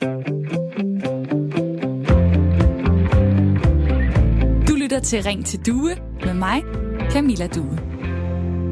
Du lytter til Ring til Due med mig, Camilla Due.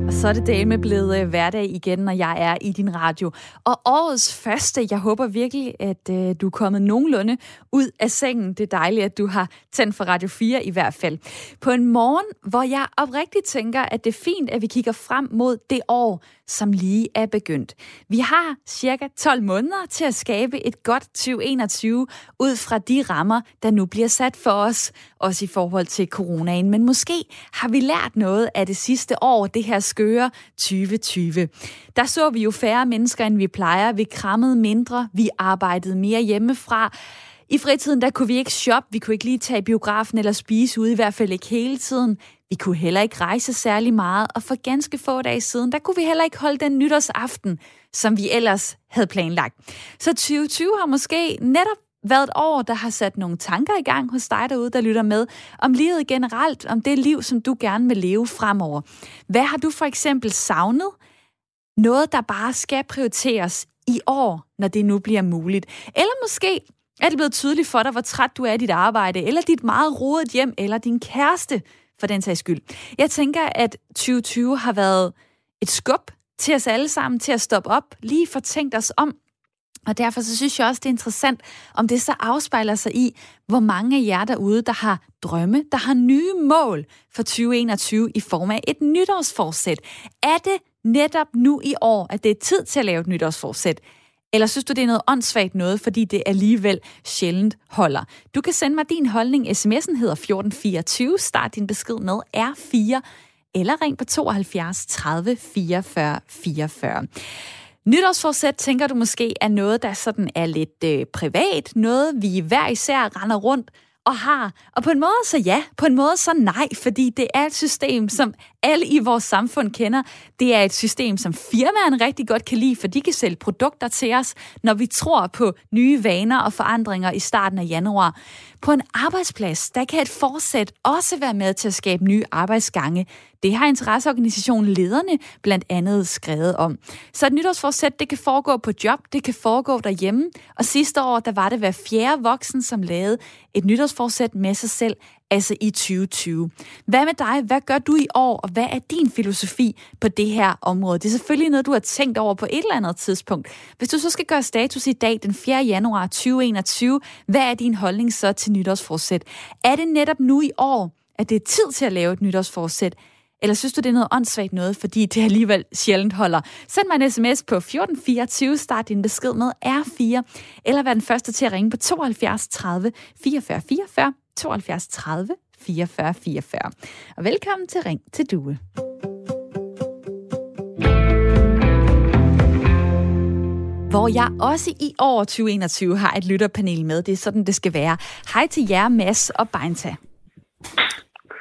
Og så er det dage med blevet øh, hverdag igen, når jeg er i din radio. Og årets første, jeg håber virkelig, at øh, du er kommet nogenlunde ud af sengen. Det er dejligt, at du har tændt for Radio 4 i hvert fald. På en morgen, hvor jeg oprigtigt tænker, at det er fint, at vi kigger frem mod det år, som lige er begyndt. Vi har cirka 12 måneder til at skabe et godt 2021 ud fra de rammer, der nu bliver sat for os, også i forhold til coronaen. Men måske har vi lært noget af det sidste år, det her skøre 2020. Der så vi jo færre mennesker, end vi plejer. Vi krammede mindre, vi arbejdede mere hjemmefra. I fritiden, der kunne vi ikke shoppe, vi kunne ikke lige tage biografen eller spise ude, i hvert fald ikke hele tiden. Vi kunne heller ikke rejse særlig meget, og for ganske få dage siden, der kunne vi heller ikke holde den nytårsaften, som vi ellers havde planlagt. Så 2020 har måske netop været et år, der har sat nogle tanker i gang hos dig derude, der lytter med, om livet generelt, om det liv, som du gerne vil leve fremover. Hvad har du for eksempel savnet? Noget, der bare skal prioriteres i år, når det nu bliver muligt. Eller måske er det blevet tydeligt for dig, hvor træt du er af dit arbejde, eller dit meget rodet hjem, eller din kæreste, for den sags skyld. Jeg tænker, at 2020 har været et skub til os alle sammen til at stoppe op, lige få tænkt os om, og derfor så synes jeg også, det er interessant, om det så afspejler sig i, hvor mange af jer derude, der har drømme, der har nye mål for 2021 i form af et nytårsforsæt. Er det netop nu i år, at det er tid til at lave et nytårsforsæt? Eller synes du, det er noget åndssvagt noget, fordi det alligevel sjældent holder? Du kan sende mig din holdning. SMS'en hedder 1424. Start din besked med R4. Eller ring på 72 30 44 44. Nytårsforsæt tænker du måske er noget, der sådan er lidt øh, privat, noget vi hver især render rundt og har. Og på en måde så ja, på en måde så nej, fordi det er et system, som alle i vores samfund kender. Det er et system, som firmaerne rigtig godt kan lide, for de kan sælge produkter til os, når vi tror på nye vaner og forandringer i starten af januar. På en arbejdsplads, der kan et forsæt også være med til at skabe nye arbejdsgange. Det har interesseorganisationen Lederne blandt andet skrevet om. Så et nytårsforsæt, det kan foregå på job, det kan foregå derhjemme. Og sidste år, der var det hver fjerde voksen, som lavede et nytårsforsæt med sig selv altså i 2020. Hvad med dig? Hvad gør du i år, og hvad er din filosofi på det her område? Det er selvfølgelig noget, du har tænkt over på et eller andet tidspunkt. Hvis du så skal gøre status i dag, den 4. januar 2021, hvad er din holdning så til nytårsforsæt? Er det netop nu i år, at det er tid til at lave et nytårsforsæt? Eller synes du, det er noget åndssvagt noget, fordi det alligevel sjældent holder? Send mig en sms på 1424, start din besked med R4, eller vær den første til at ringe på 72 30 44 44, 72 30 44 44. Og velkommen til Ring til Due. hvor jeg også i år 2021 har et lytterpanel med. Det er sådan, det skal være. Hej til jer, Mads og Beinta.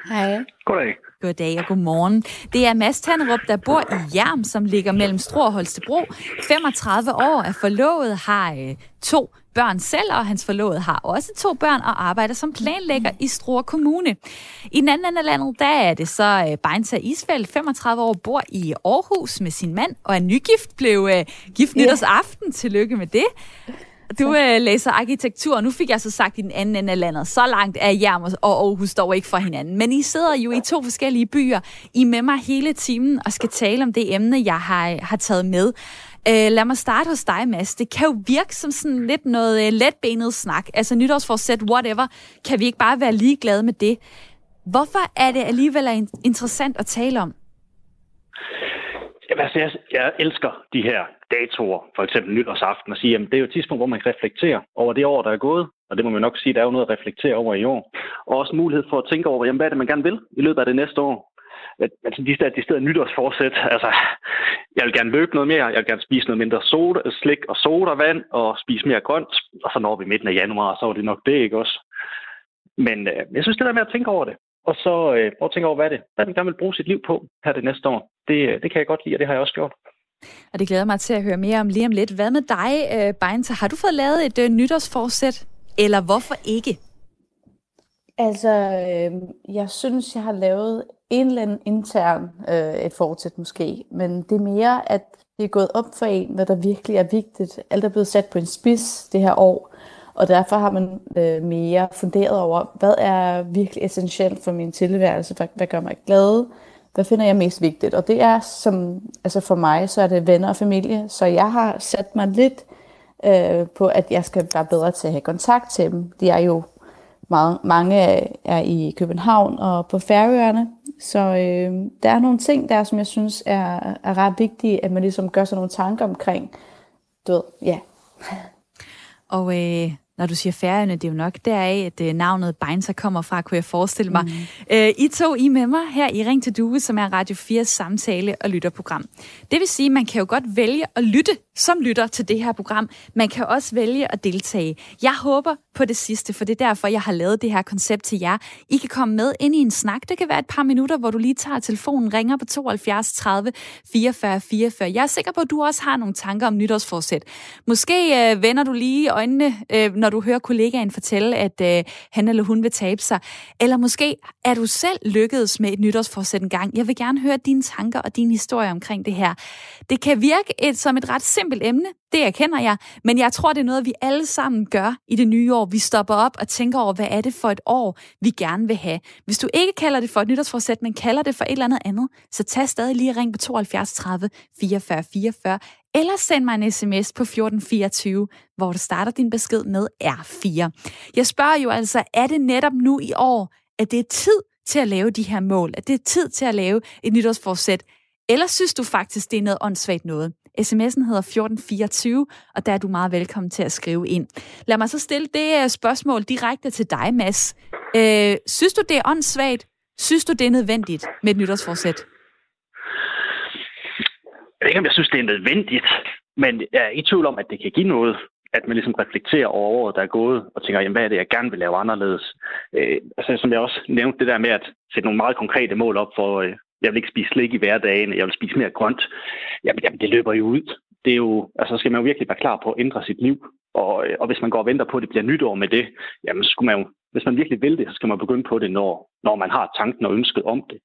Hej. Goddag. Goddag og godmorgen. Det er Mads Tannerup, der bor i Hjerm, som ligger mellem Stro og Holstebro. 35 år er forlovet, har øh, to børn selv, og hans forlovede har også to børn og arbejder som planlægger i Struer Kommune. I den anden ende af landet, der er det så øh, Beinta Isfeldt, 35 år, bor i Aarhus med sin mand og er nygift, blev øh, gift nytårsaften. Tillykke med det. Du øh, læser arkitektur, og nu fik jeg så sagt i den anden ende af landet. Så langt er Jerm og Aarhus dog ikke fra hinanden. Men I sidder jo i to forskellige byer. I er med mig hele timen og skal tale om det emne, jeg har, har taget med. Øh, lad mig starte hos dig, Mads. Det kan jo virke som sådan lidt noget øh, letbenet snak. Altså nytårsforsæt, whatever. Kan vi ikke bare være ligeglade med det? Hvorfor er det alligevel interessant at tale om? Jamen, altså, jeg, jeg elsker de her datoer, for eksempel nytårsaften, og sige, at det er jo et tidspunkt, hvor man kan reflektere over det år, der er gået. Og det må man nok sige, der er jo noget at reflektere over i år. Og også mulighed for at tænke over, jamen, hvad er det, man gerne vil i løbet af det næste år. Altså, de steder, de steder nytårsforsæt. Altså, jeg vil gerne løbe noget mere, jeg vil gerne spise noget mindre soda, slik og sodavand, og spise mere grønt. Og så når vi midten af januar, så er det nok det, ikke også? Men øh, jeg synes, det der med at tænke over det, og så øh, prøve at tænke over, hvad er det, hvad man gerne vil bruge sit liv på her det næste år. Det, øh, det kan jeg godt lide, og det har jeg også gjort. Og det glæder mig til at høre mere om lige om lidt. Hvad med dig, øh, Beinta? Har du fået lavet et øh, nytårsforsæt? Eller hvorfor ikke? Altså, øh, jeg synes, jeg har lavet en eller anden intern øh, et fortsæt måske, men det er mere, at det er gået op for en, hvad der virkelig er vigtigt. Alt er blevet sat på en spids det her år. Og derfor har man øh, mere funderet over, hvad er virkelig essentielt for min tilværelse? Hvad, hvad gør mig glad? Hvad finder jeg mest vigtigt? Og det er som, altså for mig, så er det venner og familie. Så jeg har sat mig lidt øh, på, at jeg skal være bedre til at have kontakt til dem. De er jo meget, mange er i København og på Færøerne, så øh, der er nogle ting der, som jeg synes er, er ret vigtige, at man ligesom gør sig nogle tanker omkring. Du ved, ja. Og øh, når du siger færøerne, det er jo nok deraf, at øh, navnet Beinsa kommer fra, kunne jeg forestille mig. Mm. Øh, I to, I med mig her i Ring til Due, som er Radio 4's samtale- og lytterprogram. Det vil sige, at man kan jo godt vælge at lytte som lytter til det her program. Man kan også vælge at deltage. Jeg håber på det sidste, for det er derfor, jeg har lavet det her koncept til jer. I kan komme med ind i en snak. Det kan være et par minutter, hvor du lige tager telefonen, ringer på 72 30 44 44. Jeg er sikker på, at du også har nogle tanker om nytårsforsæt. Måske øh, vender du lige øjnene, øh, når du hører kollegaen fortælle, at øh, han eller hun vil tabe sig. Eller måske er du selv lykkedes med et nytårsforsæt en gang. Jeg vil gerne høre dine tanker og din historie omkring det her. Det kan virke et, som et ret simpelt emne, det erkender jeg, men jeg tror, det er noget, vi alle sammen gør i det nye år. Vi stopper op og tænker over, hvad er det for et år, vi gerne vil have. Hvis du ikke kalder det for et nytårsforsæt, men kalder det for et eller andet andet, så tag stadig lige ring på 72 30 44 44, eller send mig en sms på 1424, hvor du starter din besked med R4. Jeg spørger jo altså, er det netop nu i år, at det er tid til at lave de her mål, at det er tid til at lave et nytårsforsæt, eller synes du faktisk, det er noget åndssvagt noget? SMS'en hedder 1424, og der er du meget velkommen til at skrive ind. Lad mig så stille det øh, spørgsmål direkte til dig, Mads. Øh, synes du, det er åndssvagt? Synes du, det er nødvendigt med et nytårsforsæt? Jeg ved ikke, om jeg synes, det er nødvendigt, men jeg er i tvivl om, at det kan give noget at man ligesom reflekterer over året, der er gået, og tænker, jamen, hvad er det, jeg gerne vil lave anderledes? Øh, altså, som jeg også nævnte, det der med at sætte nogle meget konkrete mål op for, øh, jeg vil ikke spise slik i hverdagen, jeg vil spise mere grønt. Jamen, jamen det løber jo ud. Det er jo, altså skal man jo virkelig være klar på at ændre sit liv. Og, og hvis man går og venter på, at det bliver nytår med det, jamen skulle man jo, hvis man virkelig vil det, så skal man begynde på det, når, når man har tanken og ønsket om det.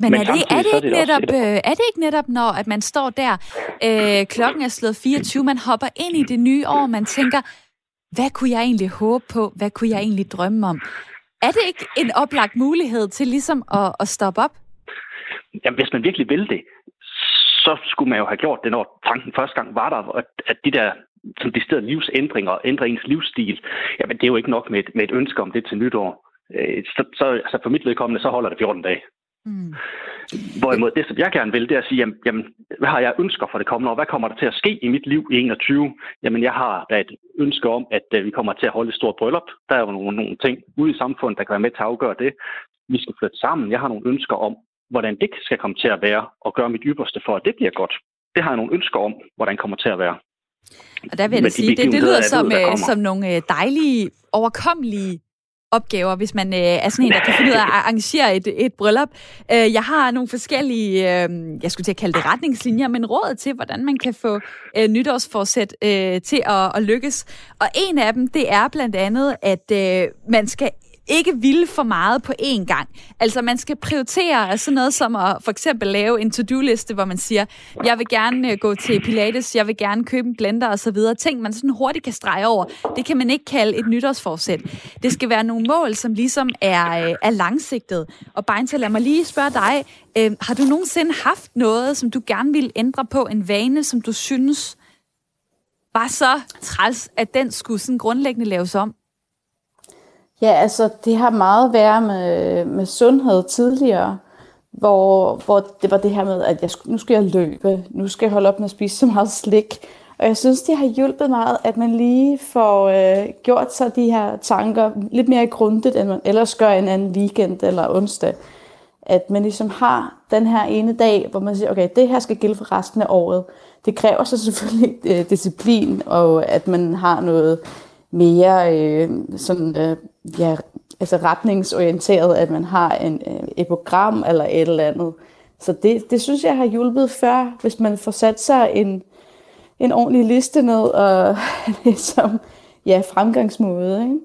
Men, Men er, det, er, det ikke det netop, øh, er det ikke netop, når at man står der, øh, klokken er slået 24, man hopper ind i det nye år, man tænker, hvad kunne jeg egentlig håbe på? Hvad kunne jeg egentlig drømme om? Er det ikke en oplagt mulighed til ligesom at, at stoppe op? Jamen, hvis man virkelig vil det, så skulle man jo have gjort det, når tanken første gang var der, at, at de der som de steder livsændringer, ændre ens livsstil, jamen det er jo ikke nok med et, med et ønske om det til nytår. Øh, så, så altså for mit vedkommende, så holder det 14 dage. Mm. Hvorimod det, som jeg gerne vil, det er at sige, jamen, jamen, hvad har jeg ønsker for det kommende år? Hvad kommer der til at ske i mit liv i 21? Jamen, jeg har da et ønske om, at uh, vi kommer til at holde et stort bryllup. Der er jo nogle, nogle ting ude i samfundet, der kan være med til at afgøre det. Vi skal flytte sammen. Jeg har nogle ønsker om, hvordan det skal komme til at være, og gøre mit ypperste for, at det bliver godt. Det har jeg nogle ønsker om, hvordan det kommer til at være. Og der vil jeg da sige, det, det lyder som, ved, øh, som nogle øh, dejlige, overkommelige opgaver, hvis man øh, er sådan en, der kan finde ud af at arrangere et, et bryllup. Øh, jeg har nogle forskellige, øh, jeg skulle til at kalde det retningslinjer, men råd til, hvordan man kan få øh, nytårsforsæt øh, til at, at lykkes. Og en af dem, det er blandt andet, at øh, man skal ikke ville for meget på én gang. Altså man skal prioritere altså, sådan noget som at for eksempel lave en to-do-liste, hvor man siger, jeg vil gerne øh, gå til Pilates, jeg vil gerne købe en blender osv. Ting, man sådan hurtigt kan strege over. Det kan man ikke kalde et nytårsforsæt. Det skal være nogle mål, som ligesom er, øh, er langsigtet. Og Beinta, lad mig lige spørge dig, øh, har du nogensinde haft noget, som du gerne ville ændre på, en vane, som du synes var så træls, at den skulle sådan grundlæggende laves om? Ja, altså det har meget været med, med sundhed tidligere, hvor, hvor det var det her med, at jeg, nu skal jeg løbe, nu skal jeg holde op med at spise så meget slik. Og jeg synes, det har hjulpet meget, at man lige får øh, gjort sig de her tanker lidt mere grundigt, end man ellers gør en anden weekend eller onsdag. At man ligesom har den her ene dag, hvor man siger, okay, det her skal gælde for resten af året. Det kræver så selvfølgelig øh, disciplin, og at man har noget mere øh, sådan, øh, ja, altså retningsorienteret, at man har en, øh, et program eller et eller andet. Så det, det synes jeg har hjulpet før, hvis man får sat sig en, en ordentlig liste ned og ligesom, ja, fremgangsmåde. Ikke?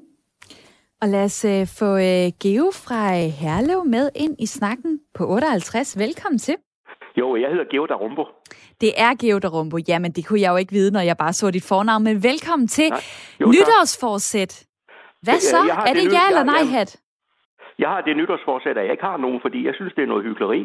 Og lad os uh, få uh, Geo fra Herlev med ind i snakken på 58. Velkommen til. Jo, jeg hedder Geo Darumbo. Det er Geo Darumbo. Jamen, det kunne jeg jo ikke vide, når jeg bare så dit fornavn. Men velkommen til nej. Jo, nytårsforsæt. Hvad så? Er det, det ja eller nej, hat? Jeg har det nytårsforsæt, at jeg ikke har nogen, fordi jeg synes, det er noget hyggeleri.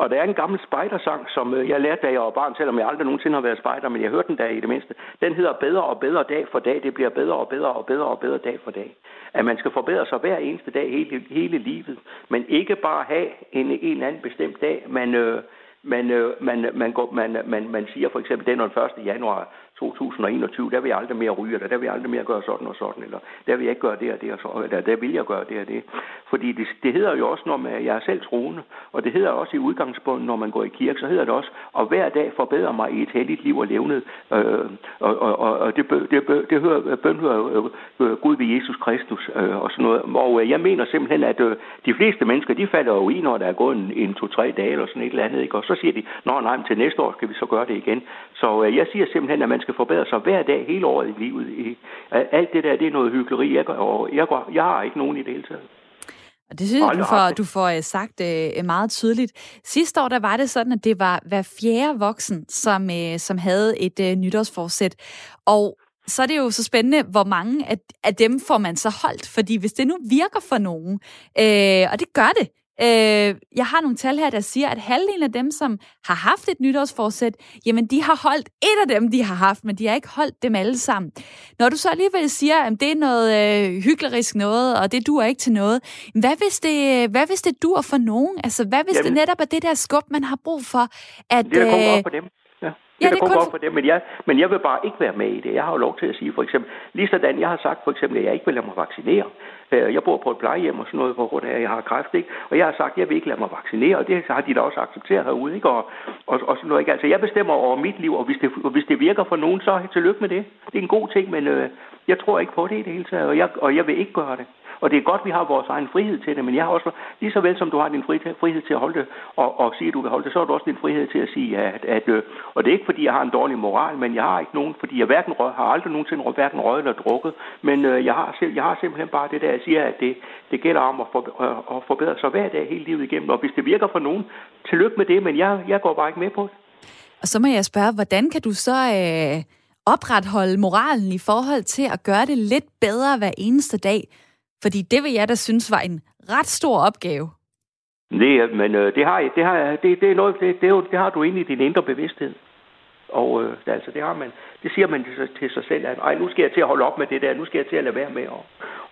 Og der er en gammel spejdersang, som øh, jeg lærte, da jeg var barn, selvom jeg aldrig nogensinde har været spejder, men jeg hørte den der i det mindste. Den hedder Bedre og bedre dag for dag. Det bliver bedre og bedre og bedre og bedre dag for dag. At man skal forbedre sig hver eneste dag hele, hele livet, men ikke bare have en, en eller anden bestemt dag, man, øh, man, øh, man, man, går, man, man, man siger for eksempel den 1. januar, 2021, der vil jeg aldrig mere ryge, eller der vil jeg aldrig mere gøre sådan og sådan, eller der vil jeg ikke gøre det og det og så, eller der vil jeg gøre det og det. Fordi det, det hedder jo også, når man, jeg er selv troende, og det hedder også i udgangspunktet, når man går i kirke, så hedder det også, og hver dag forbedrer mig i et heldigt liv og levnet. Øh, og, og, og, og det, det, det, det hører, bøn hører øh, Gud ved Jesus Kristus øh, og sådan noget. Og øh, jeg mener simpelthen, at øh, de fleste mennesker, de falder jo i, når der er gået en, en to-tre dage eller sådan et eller andet, ikke? og så siger de, nå nej, men til næste år skal vi så gøre det igen. Så øh, jeg siger simpelthen, at man skal forbedre sig hver dag hele året i livet. Alt det der, det er noget hyggeleri, jeg, og jeg, går, jeg har ikke nogen i det hele taget. Og det synes jeg, du får, du får øh, sagt uh, meget tydeligt. Sidste år, der var det sådan, at det var hver fjerde voksen, som, uh, som havde et uh, nytårsforsæt. Og så er det jo så spændende, hvor mange af, af dem får man så holdt. Fordi hvis det nu virker for nogen, øh, og det gør det, Øh, jeg har nogle tal her, der siger, at halvdelen af dem, som har haft et nytårsforsæt, jamen de har holdt et af dem, de har haft, men de har ikke holdt dem alle sammen. Når du så alligevel siger, at det er noget øh, hyggelig noget, og det duer ikke til noget, hvad hvis det, hvad hvis det dur for nogen? Altså, hvad hvis jamen, det netop er det der skub, man har brug for? At, det er øh, for dem. Ja. Det det kun godt for dem, men jeg, men jeg vil bare ikke være med i det. Jeg har jo lov til at sige, for eksempel, lige sådan, jeg har sagt for eksempel, at jeg ikke vil lade mig vaccinere. Øh, jeg bor på et plejehjem og sådan noget, hvor jeg har kræft, ikke? Og jeg har sagt, at jeg vil ikke lade mig vaccinere, og det har de da også accepteret herude, ikke? Og, og, og sådan noget, ikke? Altså, jeg bestemmer over mit liv, og hvis det, og hvis det virker for nogen, så tillykke med det. Det er en god ting, men øh, jeg tror ikke på det i det hele taget, og jeg, og jeg vil ikke gøre det. Og det er godt, at vi har vores egen frihed til det, men jeg har også, lige så vel som du har din frihed til at holde det, og, og sige, at du vil holde det, så har du også din frihed til at sige, at, at øh, og det er ikke fordi, jeg har en dårlig moral, men jeg har ikke nogen, fordi jeg hverken rød, har aldrig nogensinde rød, hverken røget eller drukket, men øh, jeg, har, jeg har simpelthen bare det der, jeg siger, at det, det gælder om at, for, øh, at forbedre sig hver dag hele livet igennem, og hvis det virker for nogen, tillykke med det, men jeg, jeg går bare ikke med på det. Og så må jeg spørge, hvordan kan du så øh, opretholde moralen i forhold til at gøre det lidt bedre hver eneste dag? Fordi det vil jeg da synes var en ret stor opgave. Det, men øh, det, har, det, har, det, det, er noget, det, det, det har du inde i din indre bevidsthed. Og øh, altså, det, har man, det siger man til, til sig selv, at nu skal jeg til at holde op med det der, nu skal jeg til at lade være med at,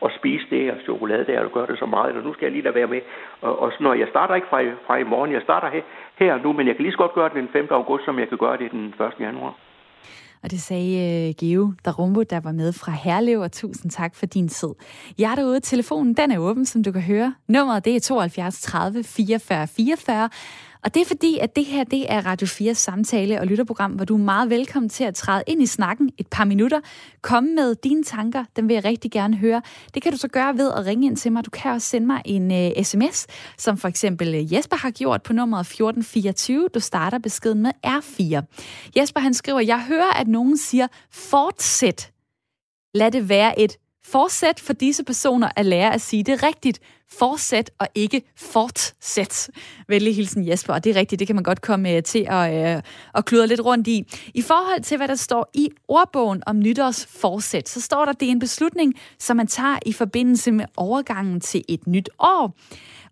at spise det og chokolade der, og gøre det så meget, eller nu skal jeg lige lade være med. Og, og når jeg starter ikke fra, fra i morgen, jeg starter her, her nu, men jeg kan lige så godt gøre det den 5. august, som jeg kan gøre det den 1. januar. Og det sagde uh, Geo Darumbo, der var med fra Herlev, og tusind tak for din tid. Jeg er derude, telefonen den er åben, som du kan høre. Nummeret det er 72 30 44 44. Og det er fordi, at det her det er Radio 4 samtale- og lytterprogram, hvor du er meget velkommen til at træde ind i snakken et par minutter. Kom med dine tanker, dem vil jeg rigtig gerne høre. Det kan du så gøre ved at ringe ind til mig. Du kan også sende mig en øh, uh, sms, som for eksempel øh, Jesper har gjort på nummeret 1424. Du starter beskeden med R4. Jesper han skriver, jeg hører, at nogen siger, fortsæt. Lad det være et Fortsæt for disse personer at lære at sige det rigtigt. Fortsæt og ikke fortsæt. Venlig hilsen Jesper, og det er rigtigt, det kan man godt komme øh, til at, øh, at kludre lidt rundt i. I forhold til, hvad der står i ordbogen om nytårs fortsæt, så står der, at det er en beslutning, som man tager i forbindelse med overgangen til et nyt år,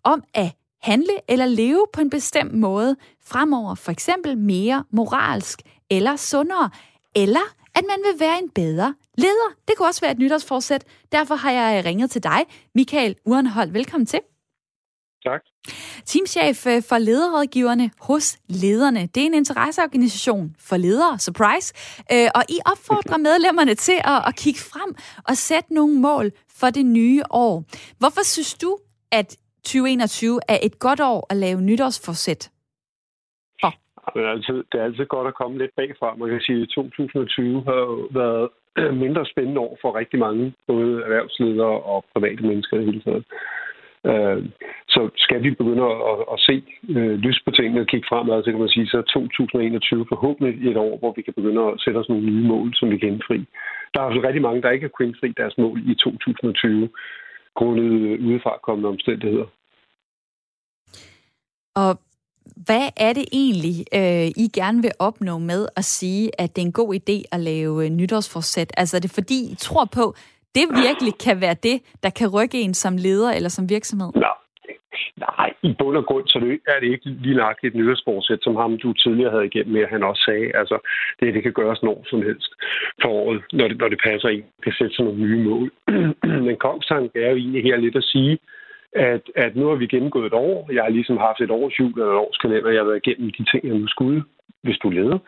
om at handle eller leve på en bestemt måde fremover, for eksempel mere moralsk eller sundere, eller at man vil være en bedre leder. Det kunne også være et nytårsforsæt. Derfor har jeg ringet til dig, Michael Urenhold. Velkommen til. Tak. Teamchef øh, for lederrådgiverne hos Lederne. Det er en interesseorganisation for ledere, surprise. Øh, og I opfordrer medlemmerne til at, at kigge frem og sætte nogle mål for det nye år. Hvorfor synes du, at 2021 er et godt år at lave nytårsforsæt? Men altid, det er altid godt at komme lidt bagfra. Man kan sige, at 2020 har været Øh, mindre spændende år for rigtig mange, både erhvervsledere og private mennesker i hele taget. Øh, så skal vi begynde at, at se øh, lys på tingene og kigge fremad, så kan man sige, så er 2021 forhåbentlig et år, hvor vi kan begynde at sætte os nogle nye mål, som vi kan indfri. Der er altså rigtig mange, der ikke har kunnet indfri deres mål i 2020, grundet udefra kommende omstændigheder. Og hvad er det egentlig, øh, I gerne vil opnå med at sige, at det er en god idé at lave øh, nytårsforsæt? Altså er det fordi, I tror på, det virkelig kan være det, der kan rykke en som leder eller som virksomhed? Nej. Nej, i bund og grund så er det ikke lige nok et nytårsforsæt, som ham du tidligere havde igennem med, han også sagde. Altså, det, det kan gøres når som helst for året, når det, når det passer ind. Det kan sætte sig nogle nye mål. Men kongstanken er jo egentlig her lidt at sige, at, at nu har vi gennemgået et år. Jeg har ligesom haft et års jul eller et års kalender. Jeg har været igennem de ting, jeg nu skulle, hvis du leder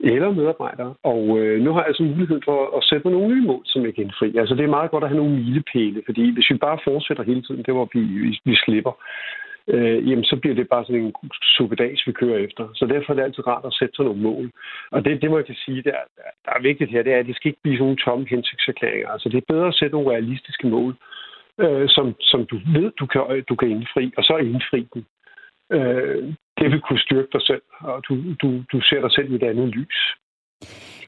eller medarbejdere. Og øh, nu har jeg altså mulighed for at sætte mig nogle nye mål, som jeg kan indfri. Altså det er meget godt at have nogle milepæle, fordi hvis vi bare fortsætter hele tiden, det var vi, vi, vi slipper, øh, jamen så bliver det bare sådan en superdags, vi kører efter. Så derfor er det altid rart at sætte sig nogle mål. Og det, det må jeg kan sige, der, der er vigtigt her, det er, at det skal ikke blive sådan nogle tomme hensigtserklæringer. Altså det er bedre at sætte nogle realistiske mål, øh, som, som du ved, du kan, du kan indfri, og så indfri dem. Øh, det vil kunne styrke dig selv, og du, du, du ser dig selv i et andet lys.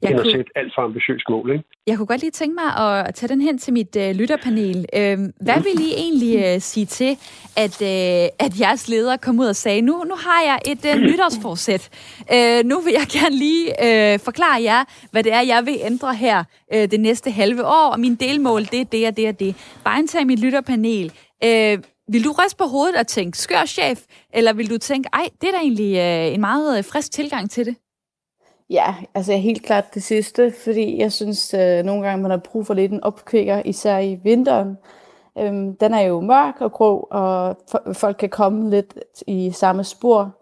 Jeg end kunne... at sætte alt for ambitiøst mål, ikke? Jeg kunne godt lige tænke mig at tage den hen til mit øh, lytterpanel. Øh, hvad vil I egentlig øh, sige til, at, øh, at jeres leder kom ud og sagde, nu, nu har jeg et øh, nytårsforsæt. Øh, nu vil jeg gerne lige øh, forklare jer, hvad det er, jeg vil ændre her øh, det næste halve år, og min delmål, det er det og det og det. Bare til mit lytterpanel. Øh, vil du riste på hovedet og tænke, skør chef, eller vil du tænke, ej, det er da egentlig øh, en meget øh, frisk tilgang til det? Ja, altså jeg er helt klart det sidste, fordi jeg synes øh, nogle gange, man har brug for lidt en opkvikker, især i vinteren. Øhm, den er jo mørk og grå, og folk kan komme lidt i samme spor.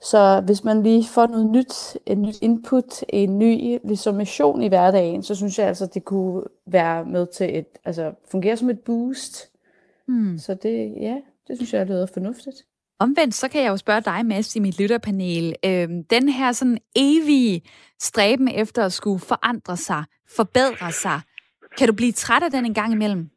Så hvis man lige får noget nyt, en nyt input, en ny ligesom mission i hverdagen, så synes jeg altså, det kunne være med til et, altså fungere som et boost. Hmm. Så det, ja, det synes jeg lyder fornuftigt. Omvendt, så kan jeg jo spørge dig, Mads, i mit lytterpanel. Øhm, den her sådan evige stræben efter at skulle forandre sig, forbedre sig, kan du blive træt af den en gang imellem?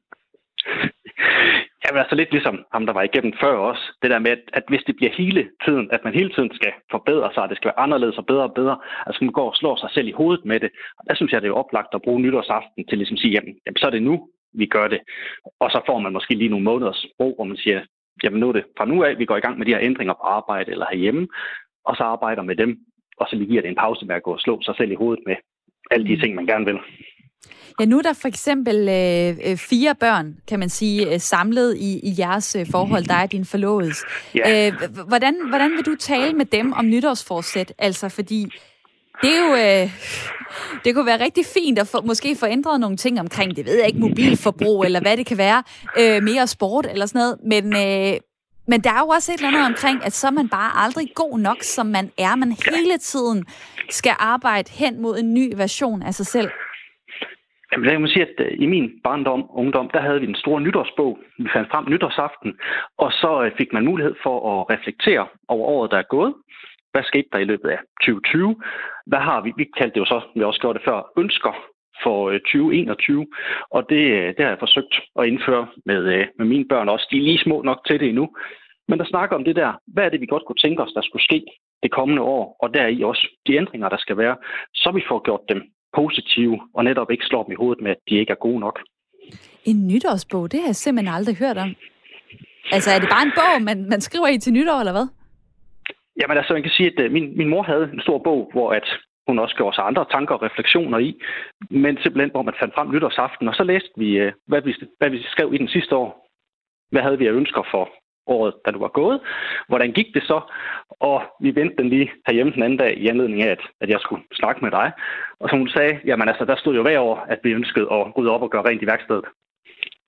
Jamen altså lidt ligesom ham, der var igennem før også. Det der med, at, at hvis det bliver hele tiden, at man hele tiden skal forbedre sig, at det skal være anderledes og bedre og bedre, altså man går og slår sig selv i hovedet med det. Og der synes jeg, det er oplagt at bruge nytårsaften til ligesom at sige, jamen, jamen så er det nu, vi gør det. Og så får man måske lige nogle måneders ro, hvor man siger, jamen nu er det fra nu af, vi går i gang med de her ændringer på arbejde eller herhjemme, og så arbejder med dem, og så vi giver det en pause med at gå og slå sig selv i hovedet med alle de mm. ting, man gerne vil. Ja, nu er der for eksempel øh, øh, fire børn, kan man sige, øh, samlet i, i jeres øh, forhold, der er din forlovedes. Ja. Øh, hvordan, hvordan vil du tale med dem om nytårsforsæt? Altså, fordi det er jo... Øh, det kunne være rigtig fint at få, måske få ændret nogle ting omkring, det ved jeg ikke, mobilforbrug eller hvad det kan være, øh, mere sport eller sådan noget, men, øh, men der er jo også et eller andet omkring, at så er man bare aldrig god nok, som man er. Man hele tiden skal arbejde hen mod en ny version af sig selv. Jamen, der kan man sige, at øh, i min barndom, ungdom, der havde vi den store nytårsbog. Vi fandt frem nytårsaften, og så øh, fik man mulighed for at reflektere over året, der er gået. Hvad skete der i løbet af 2020? Hvad har vi? Vi kaldte det jo så, vi også gjort det før, ønsker for øh, 2021. Og det, øh, det har jeg forsøgt at indføre med, øh, med mine børn også. De er lige små nok til det endnu. Men der snakker om det der, hvad er det, vi godt kunne tænke os, der skulle ske det kommende år, og deri også de ændringer, der skal være, så vi får gjort dem positive, og netop ikke slår dem i hovedet med, at de ikke er gode nok. En nytårsbog, det har jeg simpelthen aldrig hørt om. Altså, er det bare en bog, man, man skriver i til nytår, eller hvad? Jamen altså, man kan sige, at øh, min, min mor havde en stor bog, hvor at hun også gjorde sig andre tanker og refleksioner i, men simpelthen, hvor man fandt frem nytårsaften, og så læste vi, øh, hvad vi, hvad vi skrev i den sidste år. Hvad havde vi af ønsker for året, da du var gået? Hvordan gik det så? Og vi vendte den lige herhjemme den anden dag i anledning af, at, at jeg skulle snakke med dig. Og som hun sagde, jamen altså, der stod jo hver år, at vi ønskede at rydde op og gøre rent i værkstedet.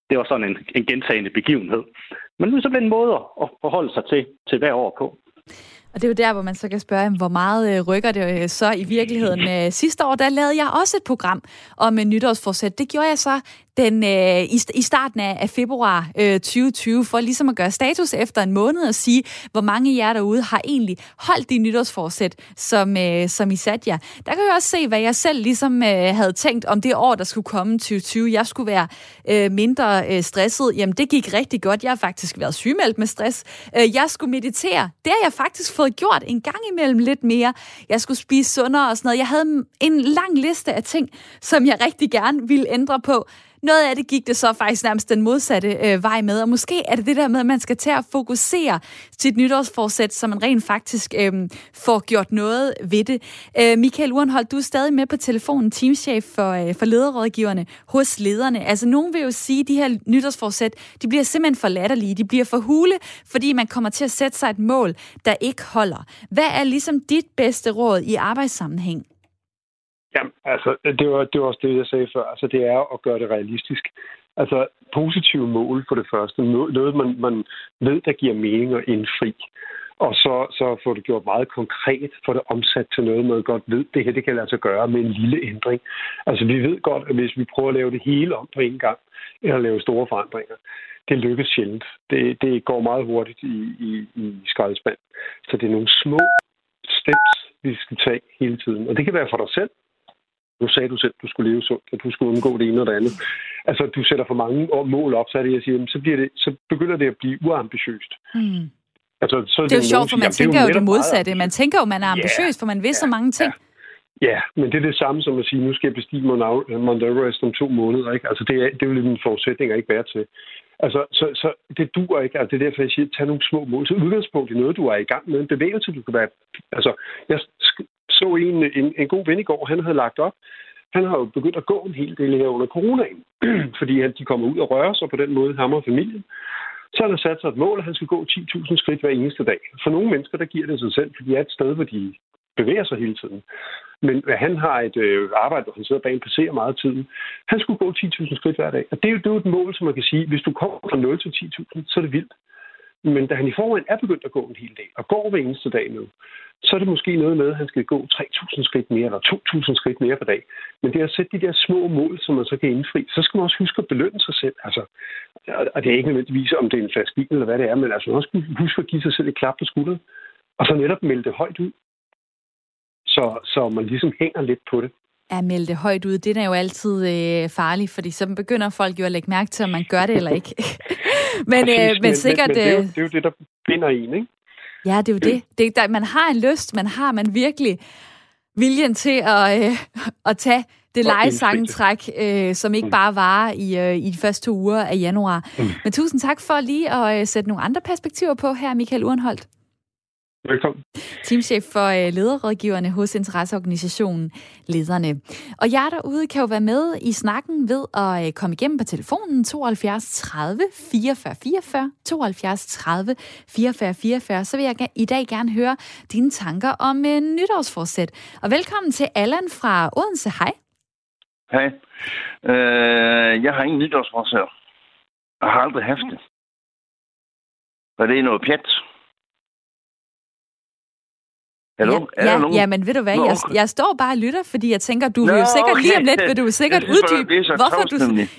Det var sådan en, en gentagende begivenhed. Men nu er så en måde at forholde sig til, til hver år på. Og det er jo der, hvor man så kan spørge, hvor meget øh, rykker det øh, så i virkeligheden. Øh, sidste år, der lavede jeg også et program om nytårsforsæt. Det gjorde jeg så den, øh, i, i starten af, af februar øh, 2020, for ligesom at gøre status efter en måned og sige, hvor mange af jer derude har egentlig holdt de nytårsforsæt, som, øh, som I satte jer. Der kan jeg også se, hvad jeg selv ligesom øh, havde tænkt om det år, der skulle komme 2020. Jeg skulle være øh, mindre øh, stresset. Jamen, det gik rigtig godt. Jeg har faktisk været sygemeldt med stress. Øh, jeg skulle meditere. Det har jeg faktisk fået gjort en gang imellem lidt mere. Jeg skulle spise sundere og sådan noget. Jeg havde en lang liste af ting, som jeg rigtig gerne ville ændre på noget af det gik det så faktisk nærmest den modsatte øh, vej med, og måske er det det der med, at man skal til at fokusere sit nytårsforsæt, så man rent faktisk øh, får gjort noget ved det. Øh, Michael Urenhold, du er stadig med på telefonen, teamchef for, øh, for lederrådgiverne hos lederne. Altså, nogen vil jo sige, at de her nytårsforsæt, de bliver simpelthen for latterlige, de bliver for hule, fordi man kommer til at sætte sig et mål, der ikke holder. Hvad er ligesom dit bedste råd i arbejdssammenhæng? Jamen, altså, det var, det var også det, jeg sagde før. Altså, det er at gøre det realistisk. Altså, positive mål for det første. Noget, man, man ved, der giver mening at indfri. Og så, så få det gjort meget konkret, få det omsat til noget, man godt ved, det her det kan lade sig gøre med en lille ændring. Altså, vi ved godt, at hvis vi prøver at lave det hele om på en gang, eller lave store forandringer, det lykkes sjældent. Det, det går meget hurtigt i, i, i skraldespand. Så det er nogle små steps, vi skal tage hele tiden. Og det kan være for dig selv, nu sagde du selv, at du skulle leve sundt, at du skulle undgå det ene og det andet. Altså, du sætter for mange mål op, så er det, jeg siger, så, bliver det, så begynder det at blive uambitiøst. Mm. Altså, så det er jo sjovt, for man tænker jo det modsatte. Man tænker jo, man er ambitiøs, yeah, for man ved yeah, så mange ting. Yeah. Ja, men det er det samme som at sige, nu skal jeg bestige Mount Everest om to måneder. Ikke? Altså, det, er, det vil min forudsætning ikke være til. Altså, så, så det duer ikke. Altså, det er derfor, jeg siger, tag nogle små mål. Så udgangspunkt i noget, du er i gang med. En bevægelse, du kan være... Altså, jeg så en, en, en god ven i går, han havde lagt op. Han har jo begyndt at gå en hel del her under coronaen, fordi han, de kommer ud og rører sig på den måde, ham og familien. Så han har sat sig et mål, at han skal gå 10.000 skridt hver eneste dag. For nogle mennesker, der giver det sig selv, fordi de er et sted, hvor de bevæger sig hele tiden. Men øh, han har et øh, arbejde, hvor han sidder bag en PC meget tid. Han skulle gå 10.000 skridt hver dag. Og det er, jo, det er jo et mål, som man kan sige, hvis du kommer fra 0 til 10.000, så er det vildt. Men da han i forvejen er begyndt at gå en hel dag, og går hver eneste dag nu, så er det måske noget med, at han skal gå 3.000 skridt mere, eller 2.000 skridt mere per dag. Men det er at sætte de der små mål, som man så kan indfri, så skal man også huske at belønne sig selv. Altså, og det er ikke nødvendigvis, om det er en flaske vin eller hvad det er, men altså man også huske at give sig selv et klap på skulderen, og så netop melde det højt ud. Så, så man ligesom hænger lidt på det at melde det højt ud, det er jo altid øh, farligt, fordi så begynder folk jo at lægge mærke til, om man gør det eller ikke. men, øh, men, men sikkert... Men, men det, er jo, øh, det er jo det, der binder en, ikke? Ja, det er jo det. det der, man har en lyst, man har man virkelig viljen til at, øh, at tage det lejesangtræk, øh, som ikke mm. bare var i, øh, i de første to uger af januar. Mm. Men tusind tak for lige at øh, sætte nogle andre perspektiver på her, Michael Urenholdt. Velkommen. Teamchef for øh, lederrådgiverne hos interesseorganisationen Lederne. Og jer derude kan jo være med i snakken ved at øh, komme igennem på telefonen 72 30 44 44, 72 30 44 44. Så vil jeg i dag gerne høre dine tanker om en øh, nytårsforsæt. Og velkommen til Allan fra Odense. Hej. Hej. Øh, jeg har ingen nytårsforsæt. Jeg har aldrig haft det. Og det er noget pjat. Hallo? Ja, ja, ja, men ved du hvad, jeg, jeg står bare og lytter, fordi jeg tænker, du vil jo sikkert okay. lige om lidt, vil du sikkert uddybe, hvorfor du...